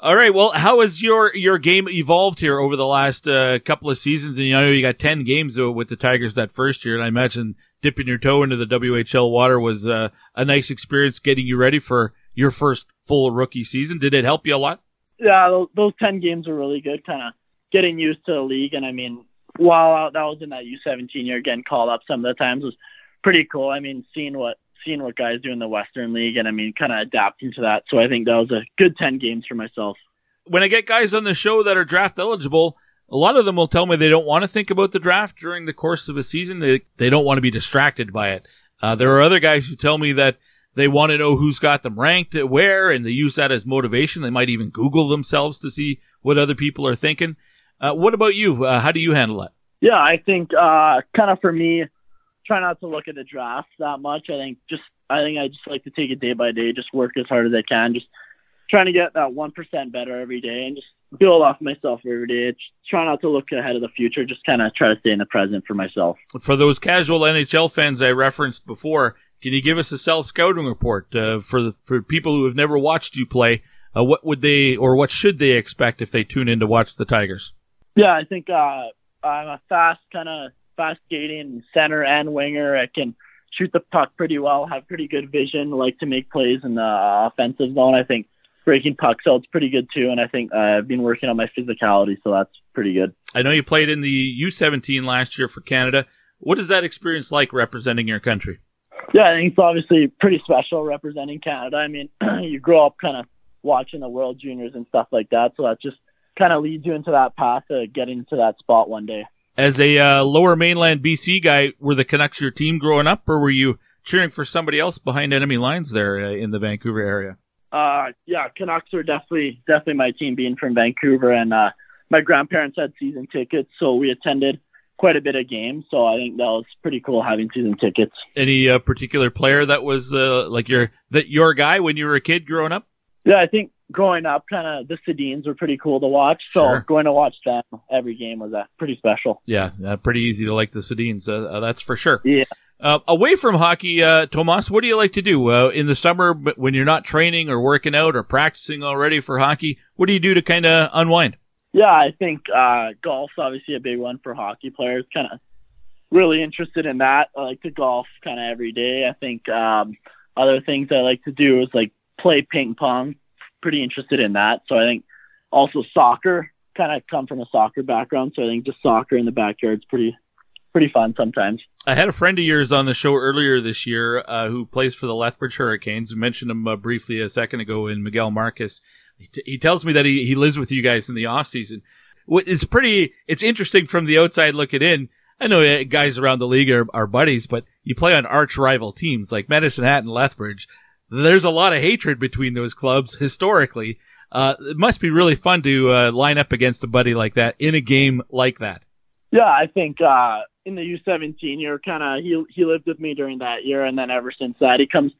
All right. Well, how has your your game evolved here over the last uh, couple of seasons? And you know, you got ten games with the Tigers that first year, and I imagine dipping your toe into the WHL water was uh, a nice experience, getting you ready for your first full rookie season. Did it help you a lot? Yeah, those, ten games were really good. Kind of getting used to the league, and I mean, while that was in that U17 year, getting called up some of the times was pretty cool. I mean, seeing what seeing what guys do in the Western League, and I mean, kind of adapting to that. So I think that was a good ten games for myself. When I get guys on the show that are draft eligible, a lot of them will tell me they don't want to think about the draft during the course of a season. They they don't want to be distracted by it. Uh, there are other guys who tell me that they want to know who's got them ranked at where, and they use that as motivation. They might even Google themselves to see what other people are thinking. Uh, what about you? Uh, how do you handle that? Yeah, I think uh, kind of for me, try not to look at the draft that much. I think just I think I just like to take it day by day, just work as hard as I can, just trying to get that one percent better every day, and just build off myself every day. Just try not to look ahead of the future, just kind of try to stay in the present for myself. For those casual NHL fans I referenced before, can you give us a self scouting report uh, for the, for people who have never watched you play? Uh, what would they or what should they expect if they tune in to watch the Tigers? Yeah, I think uh, I'm a fast kind of fast skating center and winger. I can shoot the puck pretty well, have pretty good vision, like to make plays in the offensive zone. I think breaking pucks out's pretty good too, and I think uh, I've been working on my physicality, so that's pretty good. I know you played in the U17 last year for Canada. What is that experience like representing your country? Yeah, I think it's obviously pretty special representing Canada. I mean, you grow up kind of watching the World Juniors and stuff like that, so that just kind of leads you into that path of getting to that spot one day. As a uh, lower mainland BC guy, were the Canucks your team growing up, or were you cheering for somebody else behind enemy lines there uh, in the Vancouver area? Uh, yeah, Canucks were definitely definitely my team being from Vancouver, and uh, my grandparents had season tickets, so we attended quite a bit of games. So I think that was pretty cool having season tickets. Any uh, particular player that was uh, like your that your guy when you were a kid growing up? Yeah, I think growing up, kind of the Sedins were pretty cool to watch. So Sure. going to watch them every game was uh, pretty special. Yeah, uh, pretty easy to like the Sedins. Uh, uh, that's for sure. Yeah. Uh, away from hockey, uh, Tomas, what do you like to do uh, in the summer when you're not training or working out or practicing already for hockey? What do you do to kind of unwind? Yeah, I think uh, golf's obviously a big one for hockey players. Kind of really interested in that. I like to golf kind of every day. I think um, other things I like to do is like play ping pong. Pretty interested in that. So I think also soccer. Kind of come from a soccer background, so I think just soccer in the backyard is pretty pretty fun sometimes. I had a friend of yours on the show earlier this year uh, who plays for the Lethbridge Hurricanes. I mentioned him uh, briefly a second ago in Miguel Marques. He, t- he tells me that he, he lives with you guys in the off season. Is pretty, it's interesting from the outside looking in. I know uh, guys around the league are, are buddies, but you play on arch rival teams like Medicine Hat and Lethbridge. There's a lot of hatred between those clubs historically. Uh, it must be really fun to uh, line up against a buddy like that in a game like that. Yeah, I think uh, in the U17 year, kind of he he lived with me during that year, and then ever since that, he comes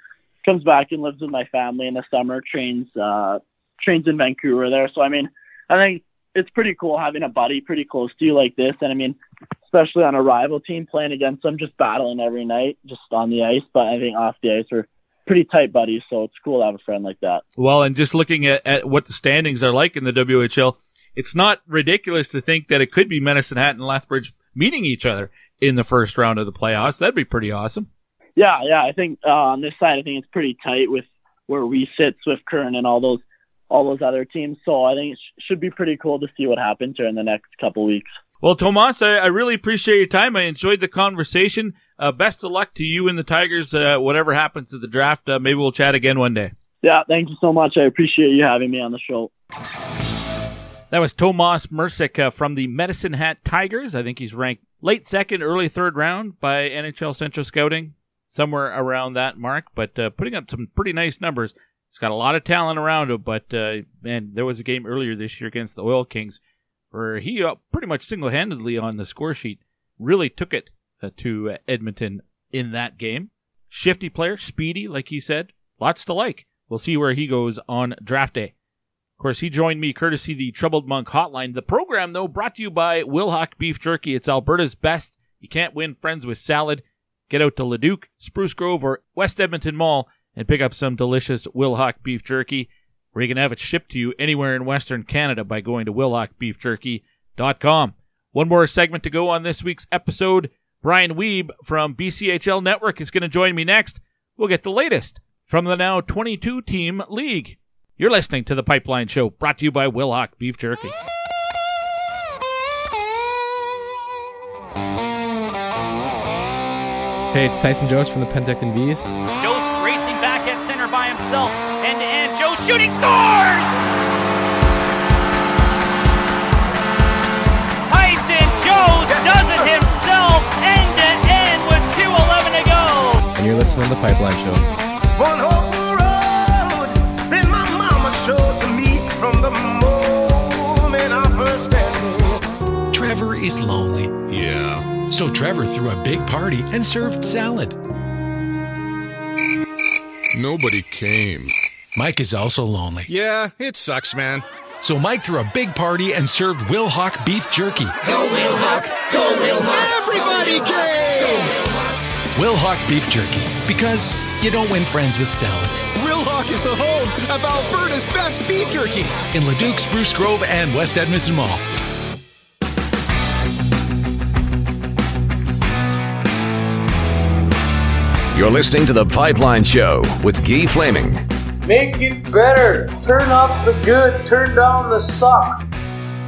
comes back and lives with my family in the summer. Trains uh, trains in Vancouver there. So I mean, I think it's pretty cool having a buddy pretty close to you like this, and I mean, especially on a rival team playing against them, just battling every night, just on the ice. But I think off the ice, we're pretty tight buddies, so it's cool to have a friend like that. Well, and just looking at, at what the standings are like in the WHL, it's not ridiculous to think that it could be Medicine Hat and Lethbridge meeting each other in the first round of the playoffs. That'd be pretty awesome. Yeah, yeah. I think uh, on this side, I think it's pretty tight with where we sit, Swift Current, and all those all those other teams. So I think it sh- should be pretty cool to see what happens here in the next couple weeks. Well, Tomas, I, I really appreciate your time. I enjoyed the conversation. Uh, best of luck to you and the Tigers. Uh, whatever happens to the draft, uh, maybe we'll chat again one day. Yeah, thank you so much. I appreciate you having me on the show. That was Tomas Mrsic uh, from the Medicine Hat Tigers. I think he's ranked late second, early third round by NHL Central Scouting, somewhere around that mark, but uh, putting up some pretty nice numbers. He's got a lot of talent around him, but uh, man, there was a game earlier this year against the Oil Kings where he uh, pretty much single handedly on the score sheet really took it Uh, to Edmonton in that game. Shifty player, speedy, like he said, lots to like. We'll see where he goes on draft day. Of course, he joined me courtesy the Troubled Monk Hotline. The program, though, brought to you by Wilhauk Beef Jerky. It's Alberta's best. You can't win friends with salad. Get out to Leduc, Spruce Grove, or West Edmonton Mall and pick up some delicious Wilhauk Beef Jerky, where you can have it shipped to you anywhere in Western Canada by going to wilhaukbeefjerky.com. One more segment to go on this week's episode. Brian Wiebe from BCHL Network is going to join me next. We'll get the latest from the now 22 team league. You're listening to The Pipeline Show, brought to you by Wilhauk Beef Jerky. Hey, it's Tyson Jost from the Penticton V's. Jost racing back at center by himself. End to end. Jost shooting scores! Tyson Jost does it you're listening to The Pipeline Show. One hopeful road that my mama showed to me from the moment I first met. Trevor is lonely. Yeah. So Trevor threw a big party and served salad. Nobody came. Mike is also lonely. Yeah, it sucks, man. So Mike threw a big party and served Wilhauk beef jerky. Go Wilhauk! Go Wilhauk! Everybody came! Wilhauk beef jerky. Because you don't win friends with salad. Wilhauk is the home of Alberta's best beef jerky. In Leduc, Spruce Grove, and West Edmonton Mall. You're listening to The Pipeline Show with Guy Flaming. Make it better. Turn up the good, turn down the suck.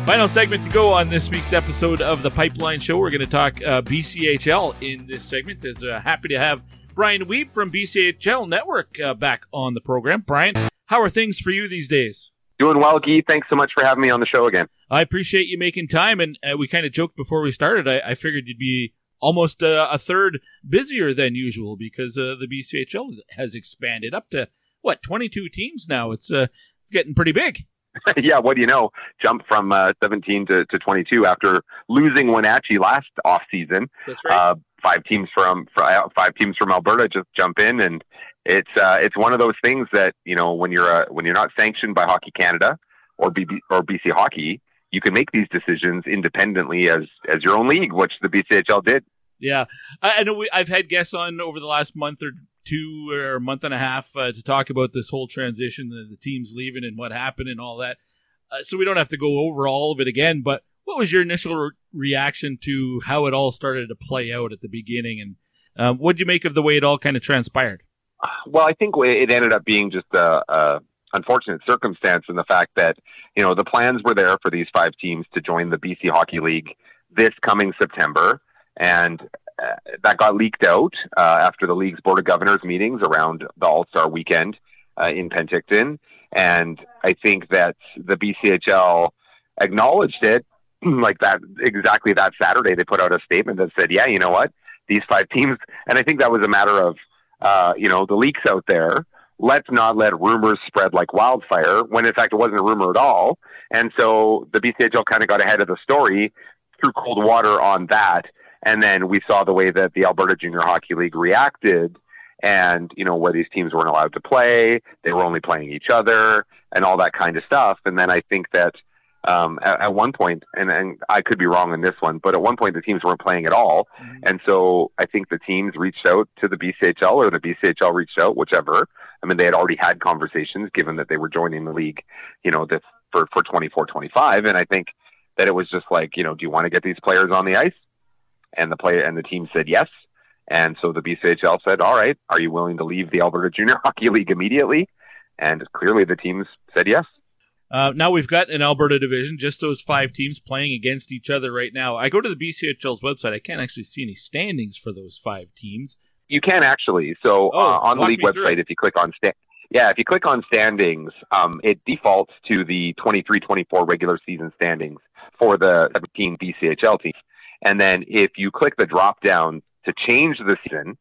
Final segment to go on this week's episode of The Pipeline Show. We're going to talk uh, BCHL in this segment. Is uh, happy to have Brian Wiebe from BCHL Network uh, back on the program. Brian, how are things for you these days? Doing well, Guy. Thanks so much for having me on the show again. I appreciate you making time, and uh, we kind of joked before we started. I, I figured you'd be almost uh, a third busier than usual because uh, the BCHL has expanded up to what 22 teams now. It's uh, it's getting pretty big. yeah, what do you know? Jump from uh, 17 to, to 22 after losing Wenatchee last off season. That's right. Uh, five teams from uh, five teams from Alberta just jump in, and it's uh, it's one of those things that you know when you're uh, when you're not sanctioned by Hockey Canada or BB, or BC Hockey, you can make these decisions independently as as your own league, which the BCHL did. Yeah, I, I know. We, I've had guests on over the last month or two or a month and a half uh, to talk about this whole transition, the, the teams leaving and what happened and all that. Uh, so we don't have to go over all of it again. But what was your initial re- reaction to how it all started to play out at the beginning, and um, what did you make of the way it all kind of transpired? Well, I think it ended up being just a, a unfortunate circumstance in the fact that you know the plans were there for these five teams to join the BC Hockey League this coming September and that got leaked out uh, after the league's board of governors meetings around the All Star weekend uh, in Penticton, and I think that the BCHL acknowledged it like that exactly that Saturday. They put out a statement that said, "Yeah, you know what? These five teams," and I think that was a matter of uh, you know the leaks out there. Let's not let rumors spread like wildfire when in fact it wasn't a rumor at all. And so the BCHL kind of got ahead of the story, threw cold water on that and then we saw the way that the Alberta Junior Hockey League reacted and, you know, where these teams weren't allowed to play, they were only playing each other and all that kind of stuff. And then I think that um, at, at one point, and, and I could be wrong on this one, but at one point the teams weren't playing at all. Mm-hmm. And so I think the teams reached out to the BCHL or the BCHL reached out, whichever. I mean, they had already had conversations given that they were joining the league, you know, this for, for 24, 25. And I think that it was just like, you know, do you want to get these players on the ice? And the player and the team said yes. And so the BCHL said, "All right, are you willing to leave the Alberta Junior Hockey League immediately?" And clearly, the teams said yes. Uh, now we've got an Alberta division, just those five teams playing against each other right now. I go to the BCHL's website. I can't actually see any standings for those five teams. You can actually. So oh, uh, on the league website, if you click on sta- Yeah, if you click on standings, um, it defaults to the 23-24 regular season standings for the 17 BCHL teams. And then if you click the drop down to change the season,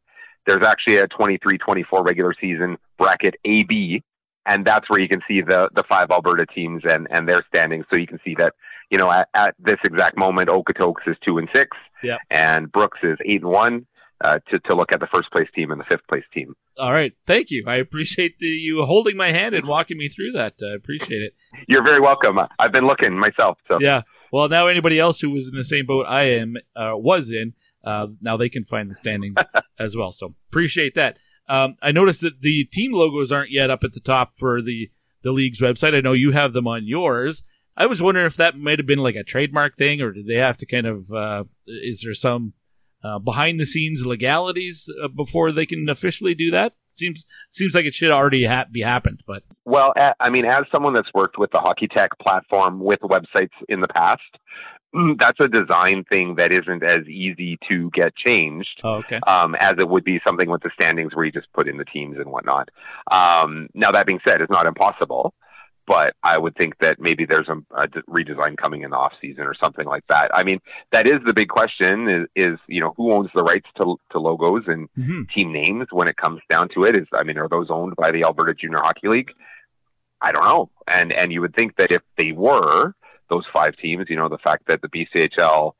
there's actually a 23-24 regular season bracket AB, and that's where you can see the the five Alberta teams and and their standings. So you can see that you know at, at this exact moment, Okotoks is two and six, Yeah. and Brooks is eight and one. Uh, to to look at the first place team and the fifth place team. All right. Thank you. I appreciate the, you holding my hand and walking me through that. I appreciate it. You're very welcome. I've been looking myself. So Yeah. Well, now anybody else who was in the same boat I am uh, was in, uh, now they can find the standings as well. So appreciate that. Um, I noticed that the team logos aren't yet up at the top for the the league's website. I know you have them on yours. I was wondering if that might have been like a trademark thing, or did they have to kind of? Uh, is there some uh, behind the scenes legalities uh, before they can officially do that? Seems seems like it should already ha- be happened, but Well, I mean, as someone that's worked with the Hockey Tech platform with websites in the past, mm, that's a design thing that isn't as easy to get changed oh, okay. um, as it would be something with the standings where you just put in the teams and whatnot. Um, now, that being said, it's not impossible, but I would think that maybe there's a redesign coming in the off season or something like that. I mean, that is the big question: is, is you know who owns the rights to to logos and Mhm. team names when it comes down to it? Is I mean, are those owned by the Alberta Junior Hockey League? I don't know. And and you would think that if they were those five teams, you know, the fact that the BCHL,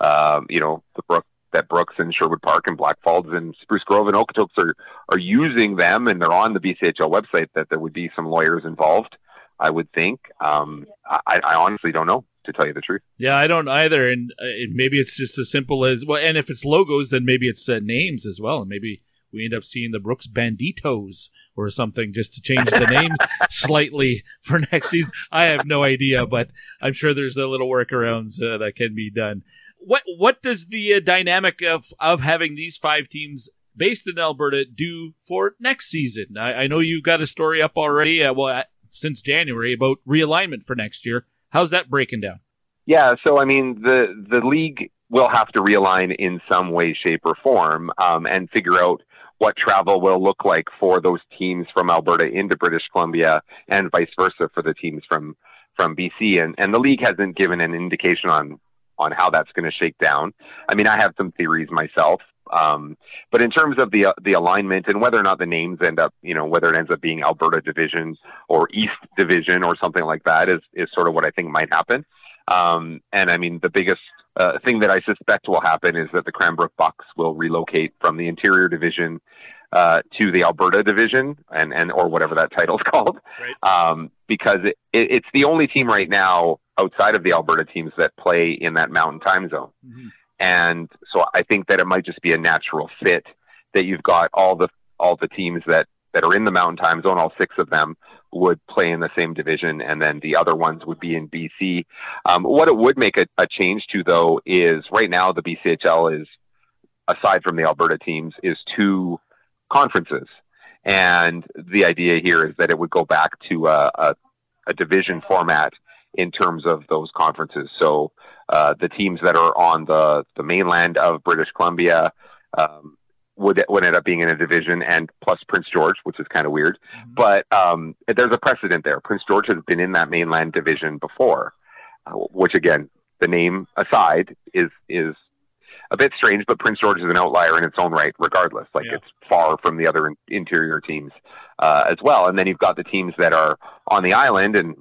um, you know, the Brook that Brooks and Sherwood Park and Blackfalds and Spruce Grove and Okotoks are are using them and they're on the BCHL website, that there would be some lawyers involved. I would think. Um, I, I honestly don't know to tell you the truth. Yeah, I don't either, and uh, it, maybe it's just as simple as well. And if it's logos, then maybe it's uh, names as well, and maybe we end up seeing the Brooks Banditos or something just to change the name slightly for next season. I have no idea, but I'm sure there's a little workarounds uh, that can be done. What what does the uh, dynamic of of having these five teams based in Alberta do for next season? I, I know you've got a story up already. Uh, well, since January about realignment for next year. How's that breaking down? Yeah, so I mean, the the league will have to realign in some way, shape, or form, um, and figure out what travel will look like for those teams from Alberta into British Columbia, and vice versa for the teams from from BC. And and the league hasn't given an indication on on how that's going to shake down. I mean, I have some theories myself. Um, but in terms of the the alignment and whether or not the names end up, you know, whether it ends up being Alberta Division or East Division or something like that is is sort of what I think might happen. Um, and I mean, the biggest uh, thing that I suspect will happen is that the Cranbrook Bucks will relocate from the Interior Division uh, to the Alberta Division, and and or whatever that title's called, um, because it, it, it's the only team right now outside of the Alberta teams that play in that Mountain Time Zone. And so I think that it might just be a natural fit that you've got all the all the teams that that are in the Mountain Time Zone, all six of them would play in the same division, and then the other ones would be in BC. Um, what it would make a, a change to, though, is right now the BCHL is, aside from the Alberta teams, is two conferences, and the idea here is that it would go back to a, a, a division format in terms of those conferences. So uh, the teams that are on the, the mainland of British Columbia um, would would end up being in a division, and plus Prince George, which is kind of weird. But um, there's a precedent there. Prince George has been in that mainland division before, uh, which again, the name aside, is is a bit strange. But Prince George is an outlier in its own right, regardless. Like it's far from the other in- interior teams uh, as well. And then you've got the teams that are on the island, and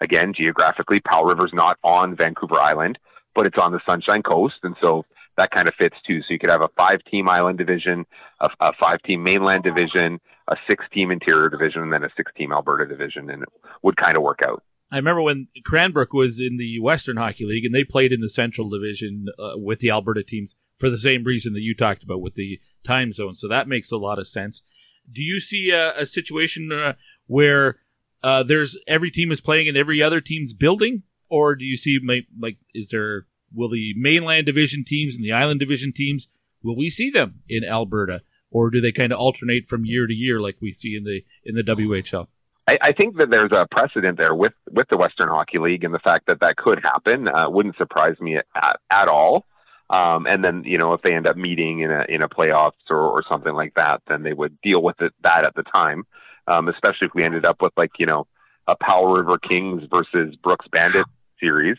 again, geographically, Powell River's not on Vancouver Island, but it's on the Sunshine Coast, and so that kind of fits too. So you could have a five-team island division, a, a five-team mainland division, a six-team interior division, and then a six-team Alberta division, and it would kind of work out. I remember when Cranbrook was in the Western Hockey League and they played in the Central Division uh, with the Alberta teams for the same reason that you talked about with the time zone. So that makes a lot of sense. Do you see a, a situation uh, where uh, there's every team is playing in every other team's building, or do you see like, is there will the mainland division teams and the island division teams will we see them in Alberta, or do they kind of alternate from year to year like we see in the in the WHL? I, I think that there's a precedent there with with the Western Hockey League, and the fact that that could happen uh, wouldn't surprise me at, at all. Um, and then you know if they end up meeting in a in a playoffs or, or something like that, then they would deal with it, that at the time. Um, especially if we ended up with like you know a Powell River Kings versus Brooks Bandit series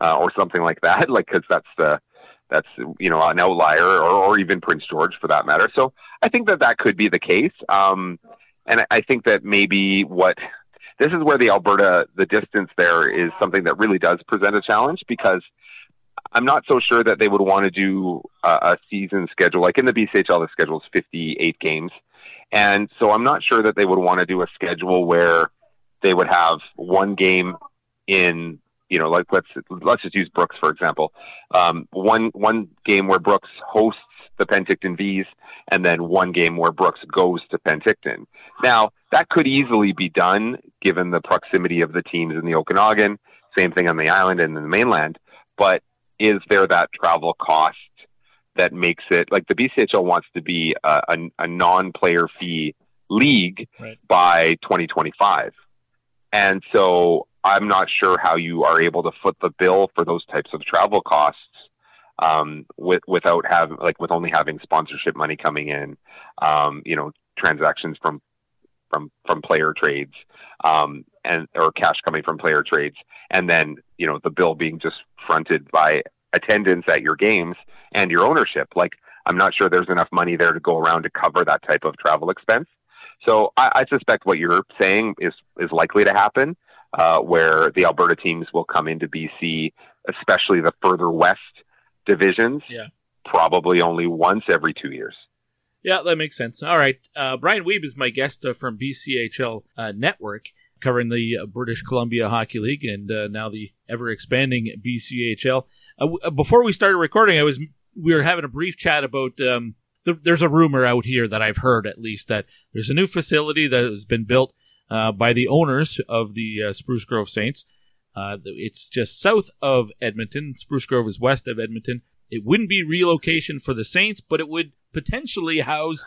uh, or something like that, like because that's the that's you know an outlier or, or even Prince George for that matter. So I think that that could be the case, um, and I- I think that maybe what this is where the Alberta the distance there is something that really does present a challenge because I'm not so sure that they would want to do a, a season schedule like in the BCHL. The schedule is 58 games, and so I'm not sure that they would want to do a schedule where they would have one game in you know like let's let's just use Brooks for example. Um, one one game where Brooks hosts the Penticton V's, and then one game where Brooks goes to Penticton. Now that could easily be done given the proximity of the teams in the Okanagan. Same thing on the island and in the mainland, but is there that travel cost that makes it like the BCHL wants to be a, a, a non-player fee league by 2025, and so I'm not sure how you are able to foot the bill for those types of travel costs um, with without having like with only having sponsorship money coming in, um, you know, transactions from from from player trades um, and or cash coming from player trades, and then you know the bill being just fronted by attendance at your games and your ownership. Like I'm not sure there's enough money there to go around to cover that type of travel expense. So I, I suspect what you're saying is is likely to happen, uh, where the Alberta teams will come into BC, especially the further west divisions, Yeah. probably only once every two years. Yeah, that makes sense. All right. Uh, Brian Wiebe is my guest uh, from BCHL uh, Network, covering the uh, British Columbia Hockey League and uh, now the ever expanding BCHL. Uh, before we started recording, I was we were having a brief chat about. Um, th- there's a rumor out here that I've heard, at least, that there's a new facility that has been built uh, by the owners of the uh, Spruce Grove Saints. Uh, it's just south of Edmonton. Spruce Grove is west of Edmonton. It wouldn't be relocation for the Saints, but it would potentially house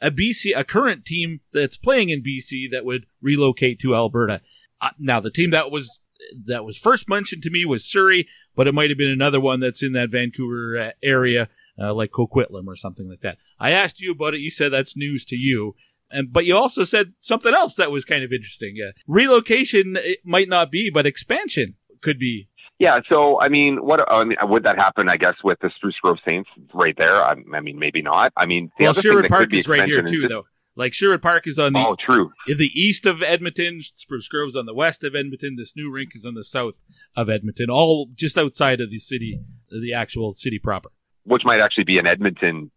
a BC, a current team that's playing in BC that would relocate to Alberta. Uh, now, the team that was that was first mentioned to me was Surrey, but it might have been another one that's in that Vancouver uh, area, uh, like Coquitlam or something like that. I asked you about it. You said that's news to you. And, but you also said something else that was kind of interesting. Uh, relocation it might not be, but expansion could be. Yeah, so I mean, what I mean, would that happen? I guess with the Spruce Grove Saints right there. I, I mean, maybe not. I mean, the well, other thing Sherwood that Park could be is right here too, though. Like Sherwood Park is on the Oh, true. in the east of Edmonton. Spruce Grove's on the west of Edmonton. This new rink is on the south of Edmonton, all just outside of the city, the actual city proper. which might actually be an Edmonton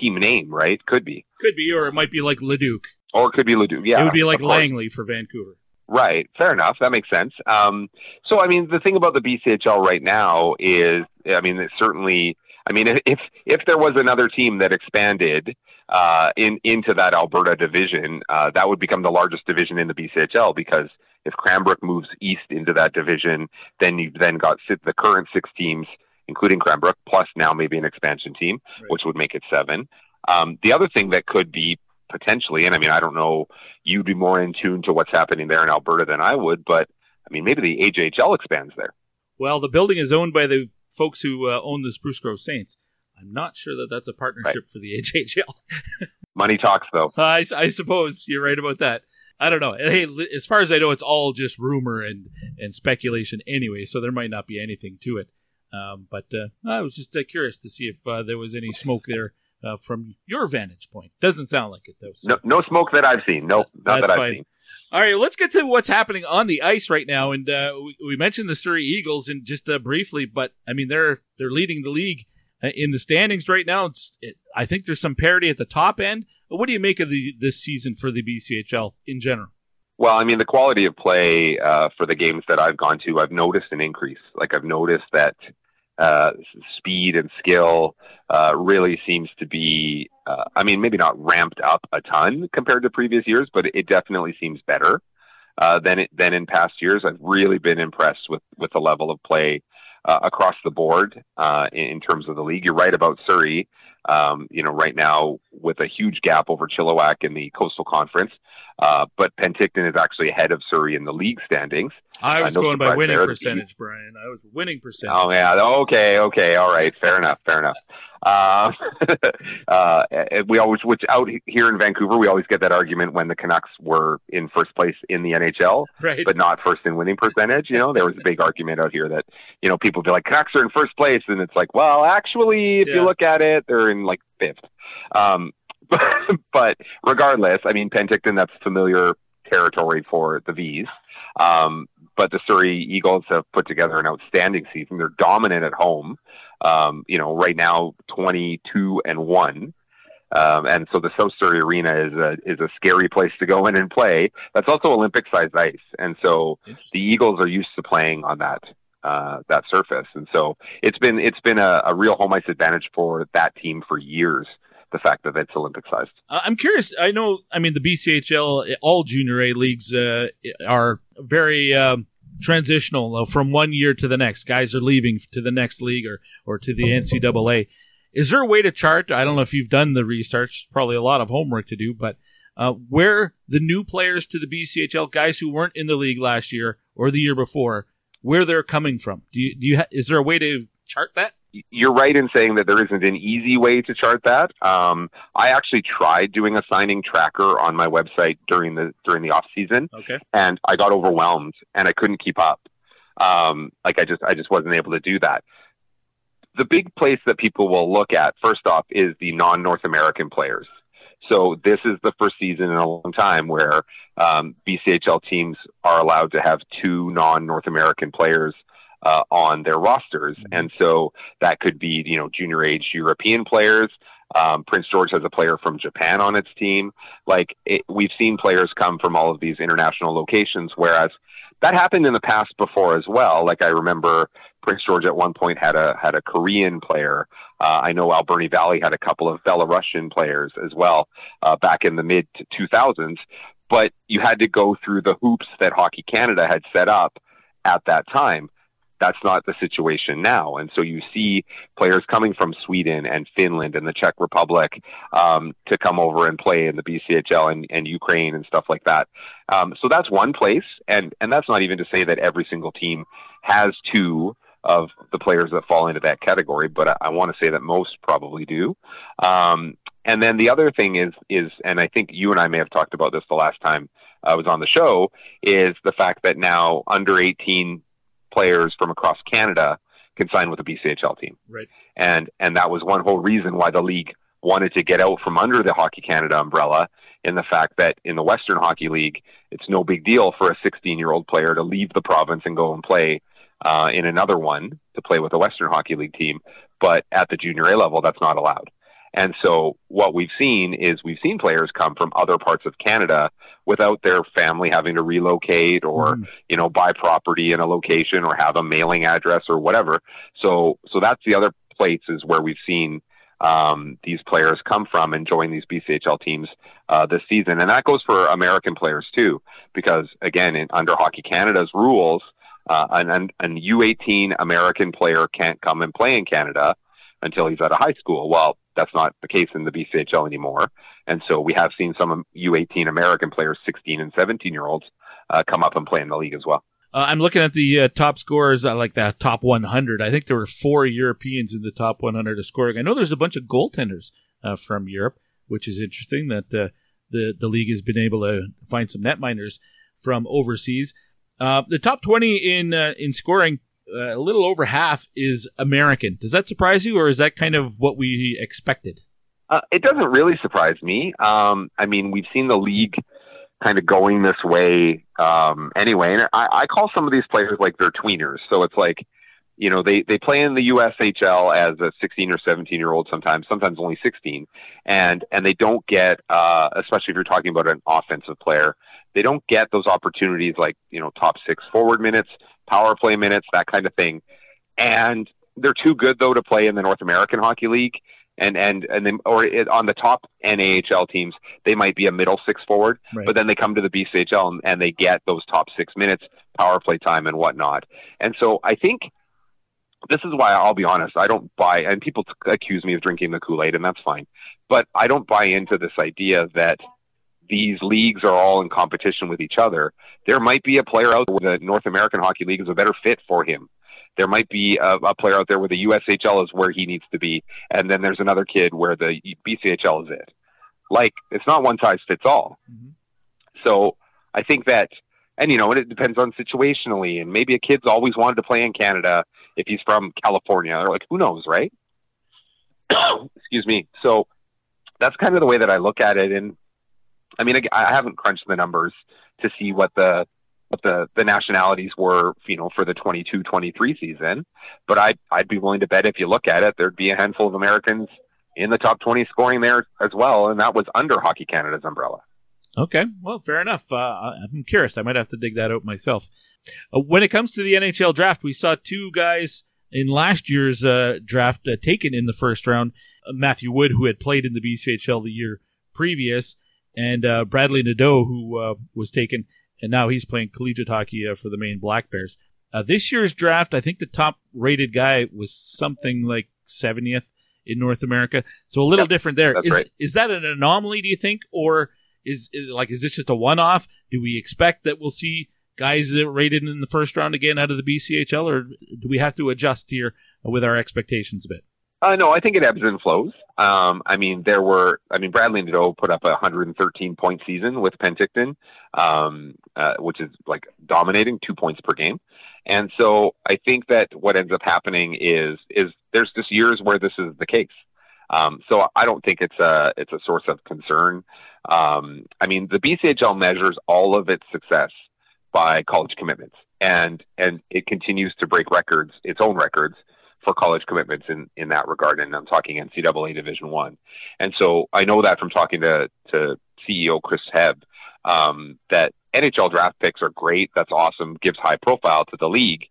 team name, right? Could be, Could be, or it might be like Leduc. or it could be Leduc. Yeah, it would be like. Langley for Vancouver. Right. Fair enough. That makes sense. Um, so, I mean, the thing about the BCHL right now is, I mean, it's certainly, I mean, if if there was another team that expanded uh, in into that Alberta division, uh, that would become the largest division in the BCHL because if Cranbrook moves east into that division, then you've then got the current six teams, including Cranbrook, plus now maybe an expansion team, which would make it seven. Um, the other thing that could be potentially, and I mean, I don't know, you'd be more in tune to what's happening there in Alberta than I would, but I mean, maybe the AJHL expands there. Well, the building is owned by the folks who uh, own the Spruce Grove Saints. I'm not sure that that's a partnership for the HHL. Money talks, though. I, I suppose you're right about that. I don't know. Hey, as far as I know, it's all just rumor and, and speculation anyway, so there might not be anything to it. Um, but uh, I was just uh, curious to see if uh, there was any smoke there uh, from your vantage point. Doesn't sound like it, though. so- No, no smoke that I've seen. No, not that I've fine. seen. All right, let's get to what's happening on the ice right now. And uh, we, we mentioned the Surrey Eagles and just uh, briefly, but I mean they're they're leading the league in the standings right now. It, I think there's some parity at the top end. But what do you make of the this season for the BCHL in general? Well, I mean, the quality of play uh, for the games that I've gone to, I've noticed an increase. Like I've noticed that uh, speed and skill uh, really seems to be. Uh, I mean, maybe not ramped up a ton compared to previous years, but it definitely seems better uh, than it, than in past years. I've really been impressed with with the level of play uh, across the board uh, in, terms of the league. You're right about Surrey. Um, you know, right now with a huge gap over Chilliwack in the Coastal Conference, uh, but Penticton is actually ahead of Surrey in the league standings. I Uh, was no going by winning there. percentage, Brian. I was winning percentage. Oh yeah, okay, okay, all right, fair enough, fair enough. Uh, uh, we always, which out here in Vancouver, we always get that argument when the Canucks were in first place in the NHL, Right. but not first in winning percentage. You know, there was a big argument out here that you know people be like Canucks are in first place, and it's like, well, actually, if Yeah. you look at it, they're in like fifth. Um, but, but regardless, I mean, Penticton, that's familiar territory for the V's. Um, but the Surrey Eagles have put together an outstanding season. They're dominant at home. Um, you know, right now, 22 and one. Um, and so the South Surrey Arena is a is a scary place to go in and play. That's also Olympic sized ice, and so the Eagles are used to playing on that uh, that surface, and so it's been it's been a, a real home ice advantage for that team for years. The fact that it's Olympic sized. Uh, I'm curious. I know. I mean, the BCHL, all junior A leagues uh, are very um, transitional uh, from one year to the next. Guys are leaving to the next league or or to the NCAA. Is there a way to chart? I don't know if you've done the research. Probably a lot of homework to do, but uh, where the new players to the BCHL, guys who weren't in the league last year or the year before, where they're coming from? Do you do you ha- is there a way to chart that? You're right in saying that there isn't an easy way to chart that. Um, I actually tried doing a signing tracker on my website during the during the off season, Okay. and I got overwhelmed and I couldn't keep up. Um, like I just I just wasn't able to do that. The big place that people will look at first off is the non North American players. So this is the first season in a long time where um, BCHL teams are allowed to have two non North American players uh, on their rosters, and so that could be you know junior age European players. Um, Prince George has a player from Japan on its team. Like it, we've seen players come from all of these international locations, whereas that happened in the past before as well. Like I remember Prince George at one point had a had a Korean player. Uh, I know Alberni Valley had a couple of Belarusian players as well uh, back in the mid 2000s. But you had to go through the hoops that Hockey Canada had set up at that time. That's not the situation now. And so you see players coming from Sweden and Finland and the Czech Republic um, to come over and play in the BCHL and, and Ukraine and stuff like that. Um, so that's one place. And, and that's not even to say that every single team has two of the players that fall into that category, but I, I want to say that most probably do. Um, and then the other thing is, is, and I think you and I may have talked about this the last time I was on the show, is the fact that now under 18 players from across Canada can sign with a BCHL team. Right. And and that was one whole reason why the league wanted to get out from under the Hockey Canada umbrella in the fact that in the Western Hockey League, it's no big deal for a 16 year old player to leave the province and go and play uh, in another one to play with a Western Hockey League team. But at the junior A level, that's not allowed. And so what we've seen is we've seen players come from other parts of Canada without their family having to relocate or, you know, buy property in a location or have a mailing address or whatever. So, so that's the other places where we've seen um, these players come from and join these BCHL teams uh, this season. And that goes for American players too, because again, in, under Hockey Canada's rules, uh, an, an, an U18 American player can't come and play in Canada until he's out of high school. Well, that's not the case in the BCHL anymore. And so we have seen some U18 American players, 16 and 17 year olds, uh, come up and play in the league as well. Uh, I'm looking at the uh, top scorers, uh, like that top 100. I think there were four Europeans in the top 100 of scoring. I know there's a bunch of goaltenders uh, from Europe, which is interesting that uh, the the league has been able to find some netminders from overseas. Uh, the top 20 in in scoring, a little over half is American. Does that surprise you, or is that kind of what we expected? Uh, it doesn't really surprise me. Um, I mean, we've seen the league kind of going this way um, anyway, and I, I call some of these players like they're tweeners. So it's like, you know, they they play in the USHL as a 16 or 17 year old sometimes, sometimes only 16, and and they don't get, uh, especially if you're talking about an offensive player, they don't get those opportunities like you know top six forward minutes, power play minutes, that kind of thing, and they're too good though to play in the North American Hockey League and and and then or it, on the top NAHL teams, they might be a middle six forward, Right. but then they come to the BCHL and, and they get those top six minutes, power play time, and whatnot. And so I think this is why I'll be honest, I don't buy. And people t- accuse me of drinking the Kool Aid, and that's fine, but I don't buy into this idea that these leagues are all in competition with each other. There might be a player out there where the North American Hockey League is a better fit for him. There might be a, a player out there where the USHL is where he needs to be, and then there's another kid where the BCHL is it. Like it's not one size fits all. Mm-hmm. So I think that, and you know, and it depends on situationally, and maybe a kid's always wanted to play in Canada if he's from California, or like who knows, right? Excuse me. So that's kind of the way that I look at it, and I mean, I, I haven't crunched the numbers to see what the what the the nationalities were, you know, for the 22-23 season, but I'd I'd be willing to bet if you look at it, there'd be a handful of Americans in the top 20 scoring there as well, and that was under Hockey Canada's umbrella. Okay, well, fair enough. Uh, I'm curious. I might have to dig that out myself. Uh, when it comes to the NHL draft, we saw two guys in last year's uh, draft uh, taken in the first round. Uh, Matthew Wood, who had played in the BCHL the year previous, and uh, Bradley Nadeau, who uh, was taken, and now he's playing collegiate hockey uh, for the Maine Black Bears. Uh, this year's draft, I think the top rated guy was something like 70th in North America, so a little Yep, different there. that's right. is that an anomaly? Do you think, or is, is like is this just a one off? Do we expect that we'll see guys that rated in the first round again out of the BCHL, or do we have to adjust here with our expectations a bit? Uh, no, I think it ebbs and flows. Um, I mean, there were, I mean, Bradley Nadeau put up a 113 point season with Penticton, um, uh, which is like dominating two points per game. And so I think that what ends up happening is, is there's just years where this is the case. Um, so I don't think it's a, it's a source of concern. Um, I mean, the BCHL measures all of its success by college commitments and, and it continues to break records, its own records for college commitments in, in that regard. And I'm talking NCAA Division One. And so I know that from talking to, to CEO Chris Hebb, um, that NHL draft picks are great. That's awesome. Gives high profile to the league.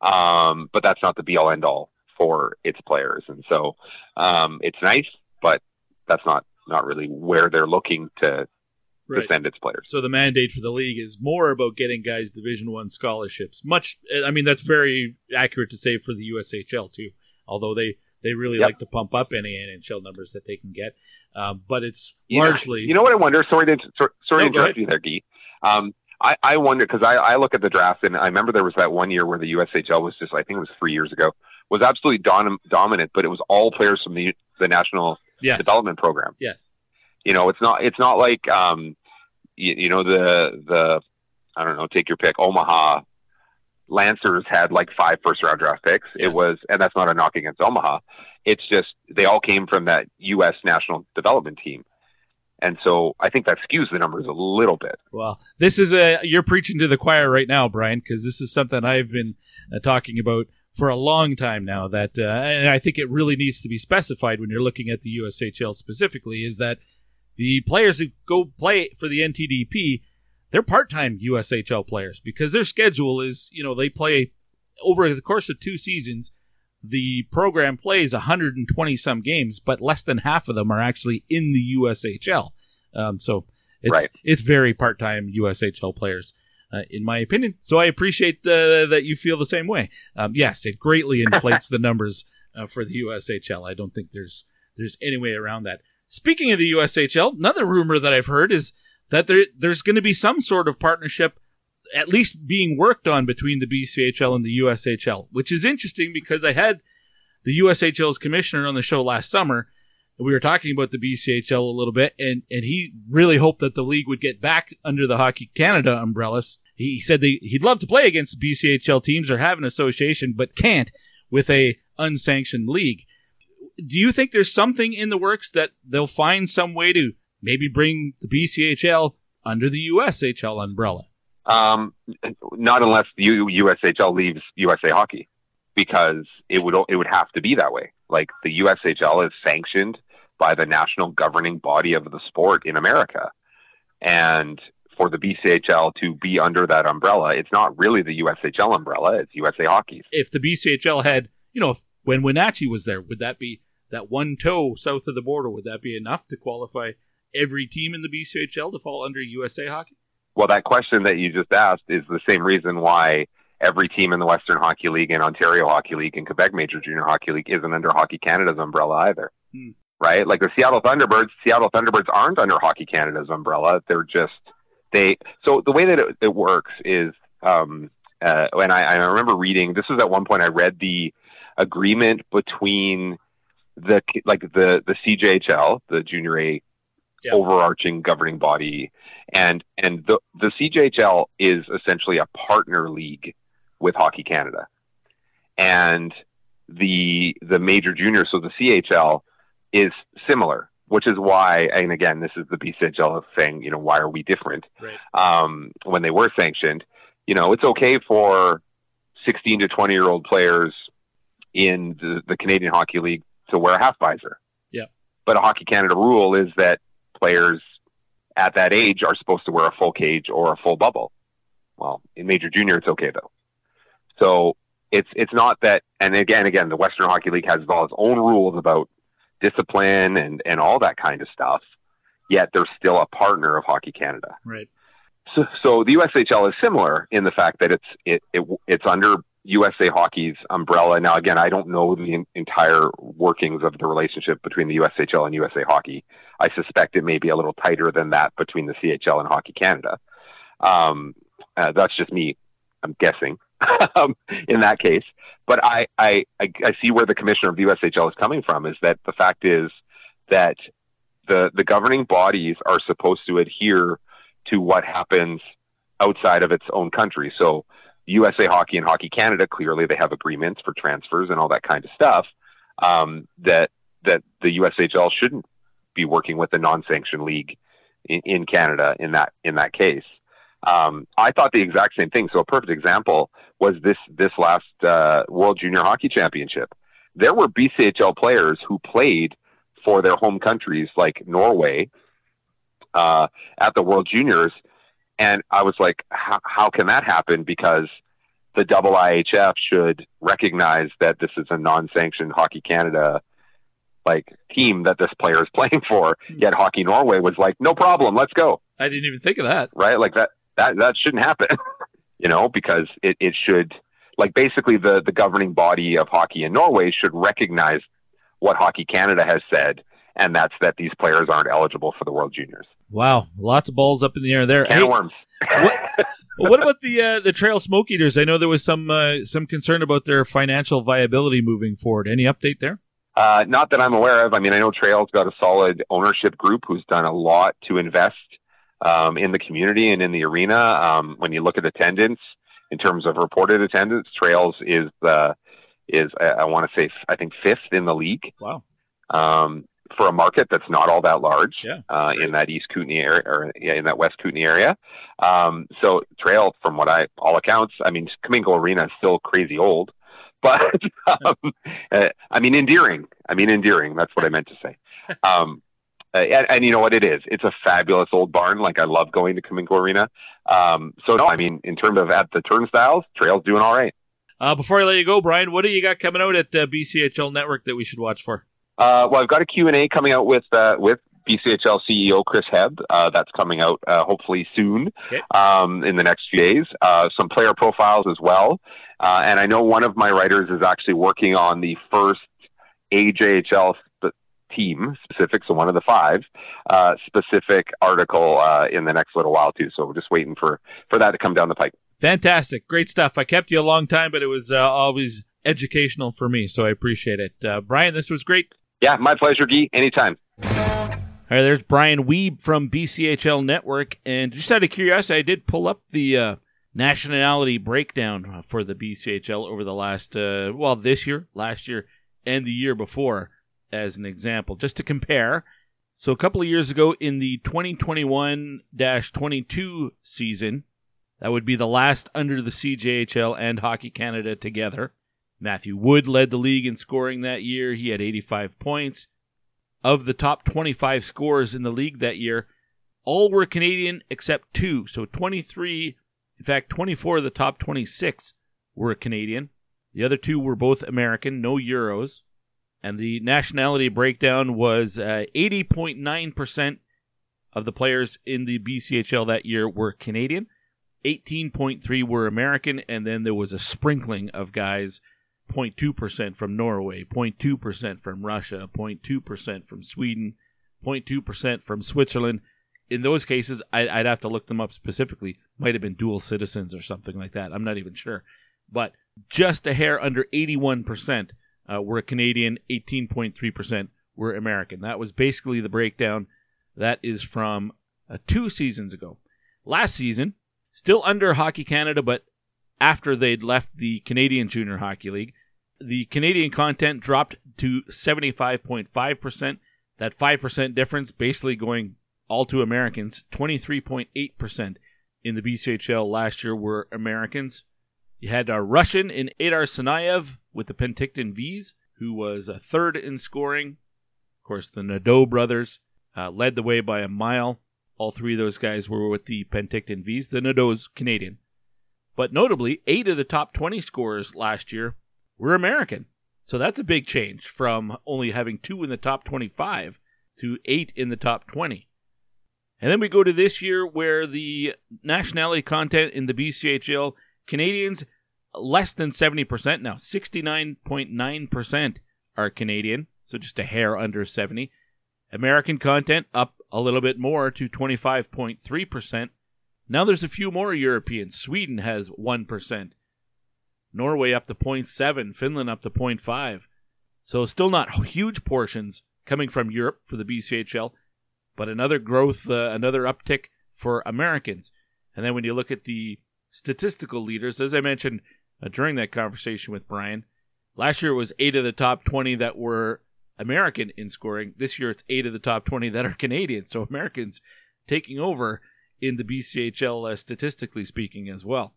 Um, but that's not the be all end all for its players. And so, um, it's nice, but that's not, not really where they're looking to, Right. to send its players. So the mandate for the league is more about getting guys Division One scholarships. Much, I mean, that's very accurate to say for the USHL too. Although they they really Yep. like to pump up any NHL numbers that they can get, um, but it's You know- largely You know what I wonder? Sorry to sorry, sorry No, to interrupt you there, Guy. Um, I, I wonder because I, I look at the draft and I remember there was that one year where the USHL was just I think it was three years ago was absolutely dom- dominant, but it was all players from the the national Yes. development program. yes. You know, it's not it's not like um, you, you know the the I don't know, take your pick. Omaha Lancers had like five first round draft picks. It was, and that's not a knock against Omaha. It's just they all came from that U.S. national development team, and so I think that skews the numbers a little bit. Well, this is a you're preaching to the choir right now, Brian, because this is something I've been uh, talking about for a long time now. That uh, and I think it really needs to be specified when you're looking at the USHL specifically is that the players who go play for the NTDP, they're part-time USHL players because their schedule is you know they play over the course of two seasons. The program plays 120 some games, but less than half of them are actually in the USHL. Um, so it's Right. it's very part time USHL players, uh, in my opinion. So I appreciate the, that you feel the same way. Um, yes, it greatly inflates the numbers uh, for the USHL. I don't think there's there's any way around that. Speaking of the USHL, another rumor that I've heard is that there there's going to be some sort of partnership at least being worked on between the BCHL and the USHL, which is interesting because I had the USHL's commissioner on the show last summer. and We were talking about the BCHL a little bit, and, and he really hoped that the league would get back under the Hockey Canada umbrellas. He said that he'd love to play against BCHL teams or have an association, but can't with a unsanctioned league. Do you think there's something in the works that they'll find some way to maybe bring the BCHL under the USHL umbrella? Um, not unless the U- USHL leaves USA Hockey, because it would it would have to be that way. Like the USHL is sanctioned by the national governing body of the sport in America, and for the BCHL to be under that umbrella, it's not really the USHL umbrella; it's USA Hockey's. if the BCHL had, you know, if, when Wenatchee was there, would that be that one toe south of the border? Would that be enough to qualify every team in the BCHL to fall under USA Hockey? Well, that question that you just asked is the same reason why every team in the Western Hockey League and Ontario Hockey League and Quebec Major Junior Hockey League isn't under Hockey Canada's umbrella either. Hmm. Right? Like the Seattle Thunderbirds, Seattle Thunderbirds aren't under Hockey Canada's umbrella. They're just they so the way that it, it works is um uh, and I, I remember reading. This was at one point I read the agreement between the like the the CJHL, the Junior A Yeah. overarching governing body, and and the the CJHL is essentially a partner league with Hockey Canada, and the the major junior, so the CHL is similar, which is why, and again, this is the BCHL saying, you know, why are we different? Right. Um, when they were sanctioned, you know, it's okay for 16 to 20 year old players in the, the Canadian Hockey League to wear a half visor. Yeah. But a Hockey Canada rule is that players at that age are supposed to wear a full cage or a full bubble. Well, in major junior, it's okay though. So it's it's not that, and again, again, the Western Hockey League has all its own rules about discipline and and all that kind of stuff. Yet they're still a partner of Hockey Canada. Right. So, so the USHL is similar in the fact that it's it, it it's under USA Hockey's umbrella. Now, again, I don't know the in, entire workings of the relationship between the USHL and USA Hockey. I suspect it may be a little tighter than that between the CHL and Hockey Canada. Um, uh, that's just me. I'm guessing um, in that case. But I, I, I, I see where the commissioner of the USHL is coming from. Is that the fact is that the the governing bodies are supposed to adhere to what happens outside of its own country. So USA Hockey and Hockey Canada clearly they have agreements for transfers and all that kind of stuff. Um, that that the USHL shouldn't be working with the non-sanctioned league in, in Canada in that in that case. Um, I thought the exact same thing. So a perfect example was this this last uh, World Junior Hockey Championship. There were BCHL players who played for their home countries, like Norway, uh, at the World Juniors, and I was like, how, how can that happen? Because the double IHF should recognize that this is a non-sanctioned Hockey Canada like team that this player is playing for. Hmm. Yet Hockey Norway was like, no problem, let's go. I didn't even think of that. Right? Like that that that shouldn't happen. you know, because it, it should like basically the the governing body of hockey in Norway should recognize what Hockey Canada has said, and that's that these players aren't eligible for the World Juniors. Wow, lots of balls up in the air there. Can of worms. what, what about the uh, the Trail Smoke Eaters? I know there was some uh, some concern about their financial viability moving forward. Any update there? Uh, not that I'm aware of. I mean, I know Trail's got a solid ownership group who's done a lot to invest um, in the community and in the arena. Um, when you look at attendance, in terms of reported attendance, Trails is uh, is I, I want to say I think fifth in the league. Wow. Um, for a market that's not all that large Yeah, uh, in that East Kootenay area or yeah, in that West Kootenay area. Um, so Trail, from what I all accounts, I mean, Cominco Arena is still crazy old, but um, uh, I mean endearing. I mean endearing. That's what I meant to say. Um, uh, and, and you know what it is? It's a fabulous old barn. Like I love going to Cominco Arena. Um, so no, I mean in terms of at the turnstiles, Trail's doing all right. Uh, before I let you go, Brian, what do you got coming out at uh, BCHL Network that we should watch for? Uh, well, I've got a Q&A coming out with uh, with BCHL CEO Chris Hebb. Uh, that's coming out uh, hopefully soon um, in the next few days. Uh, some player profiles as well. Uh, and I know one of my writers is actually working on the first AJHL sp- team specific, so one of the five uh, specific article uh, in the next little while too. So we're just waiting for for that to come down the pike. Fantastic, great stuff. I kept you a long time, but it was uh, always educational for me, so I appreciate it. Uh, Brian, this was great. Yeah, my pleasure, Gee. Anytime. All right, there's Brian Wiebe from BCHL Network, and just out of curiosity, I did pull up the uh, nationality breakdown for the BCHL over the last, uh, well, this year, last year, and the year before, as an example, just to compare. So a couple of years ago, in the 2021-22 season, that would be the last under the CJHL and Hockey Canada together. Matthew Wood led the league in scoring that year. He had 85 points. Of the top 25 scorers in the league that year, all were Canadian except two. So 23, in fact, 24 of the top 26 were Canadian. The other two were both American, no Euros. And the nationality breakdown was uh, 80.9% of the players in the BCHL that year were Canadian. 18.3 were American, and then there was a sprinkling of guys 0.2% from Norway, 0.2% from Russia, 0.2% from Sweden, 0.2% from Switzerland, in those cases, I, I'd have to look them up specifically. Might have been dual citizens or something like that. I'm not even sure. But just a hair under 81% uh, were Canadian, 18.3% were American. That was basically the breakdown. That is from uh, two seasons ago. Last season, still under Hockey Canada, but after they'd left the Canadian Junior Hockey League, the Canadian content dropped to 75.5%. That 5% difference basically going all to Americans. 23.8% in the BCHL last year were Americans. You had a Russian in Aydar Suniev with the Penticton Vees, who was a third in scoring. Of course, the Nadeau brothers uh, led the way by a mile. All three of those guys were with the Penticton Vees. The Nadeau's Canadian. But notably, eight of the top 20 scorers last year were American. So that's a big change from only having two in the top 25 to eight in the top 20. And then we go to this year where the nationality content in the BCHL Canadians less than 70% now, 69.9% are Canadian, so just a hair under 70. American content up a little bit more to 25.3%. Now there's a few more Europeans. Sweden has 1%. Norway up to 0.7, Finland up to 0.5. So still not huge portions coming from Europe for the BCHL, but another growth, uh, another uptick for Americans. And then when you look at the statistical leaders, as I mentioned uh, during that conversation with Brian, last year it was eight of the top 20 that were American in scoring. This year it's eight of the top 20 that are Canadian. So Americans taking over in the BCHL, uh, statistically speaking, as well.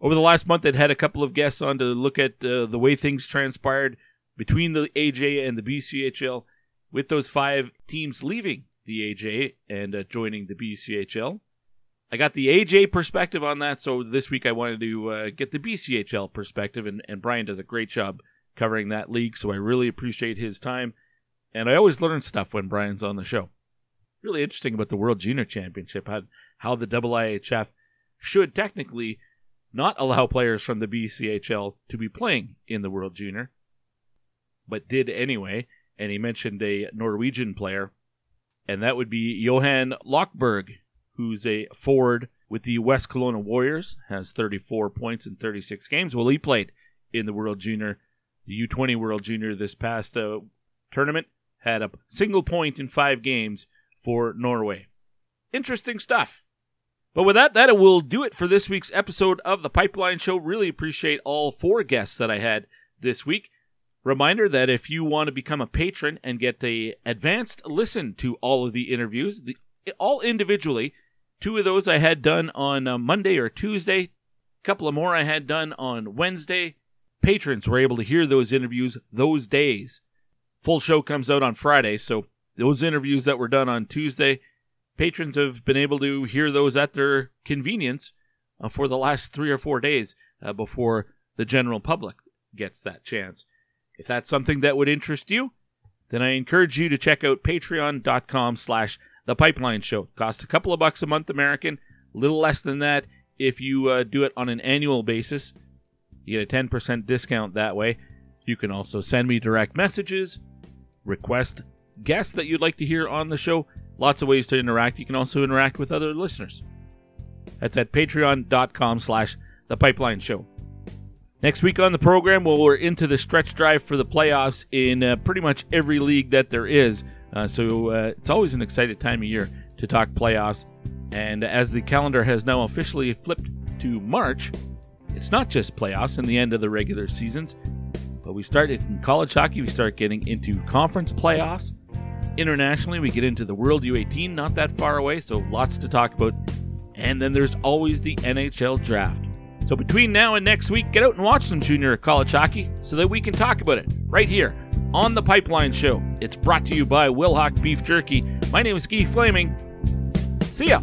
Over the last month, I'd had a couple of guests on to look at uh, the way things transpired between the AJ and the BCHL, with those five teams leaving the AJ and uh, joining the BCHL. I got the AJ perspective on that, so this week I wanted to uh, get the BCHL perspective, and, and Brian does a great job covering that league, so I really appreciate his time. And I always learn stuff when Brian's on the show. Really interesting about the World Junior Championship, how, how the IIHF should technically not allow players from the BCHL to be playing in the World Junior, but did anyway. And he mentioned a Norwegian player, and that would be Johan Lockberg, who's a forward with the West Kelowna Warriors, has 34 points in 36 games. Well, he played in the World Junior, the U20 World Junior this past uh, tournament, had a single point in five games for Norway. Interesting stuff. But with that, that will do it for this week's episode of the Pipeline Show. Really appreciate all four guests that I had this week. Reminder that if you want to become a patron and get a advanced listen to all of the interviews, the, all individually, two of those I had done on uh, Monday or Tuesday, a couple of more I had done on Wednesday. Patrons were able to hear those interviews those days. Full show comes out on Friday, so those interviews that were done on Tuesday patrons have been able to hear those at their convenience uh, for the last three or four days uh, before the general public gets that chance. If that's something that would interest you, then I encourage you to check out patreon.com slash the pipeline show. Costs a couple of bucks a month American, a little less than that if you uh, do it on an annual basis. You get a 10% discount that way. You can also send me direct messages, request guests that you'd like to hear on the show, Lots of ways to interact. You can also interact with other listeners. That's at patreon.com slash the pipeline show. Next week on the program, well, we're into the stretch drive for the playoffs in uh, pretty much every league that there is. Uh, so uh, it's always an exciting time of year to talk playoffs. And as the calendar has now officially flipped to March, it's not just playoffs and the end of the regular seasons, but we start in college hockey. We start getting into conference playoffs Internationally, we get into the World U18 not that far away, so lots to talk about. And then there's always the NHL draft. So between now and next week, get out and watch some junior college hockey so that we can talk about it right here on the Pipeline Show. It's brought to you by Wilhauk Beef Jerky. My name is Guy Flaming. See ya.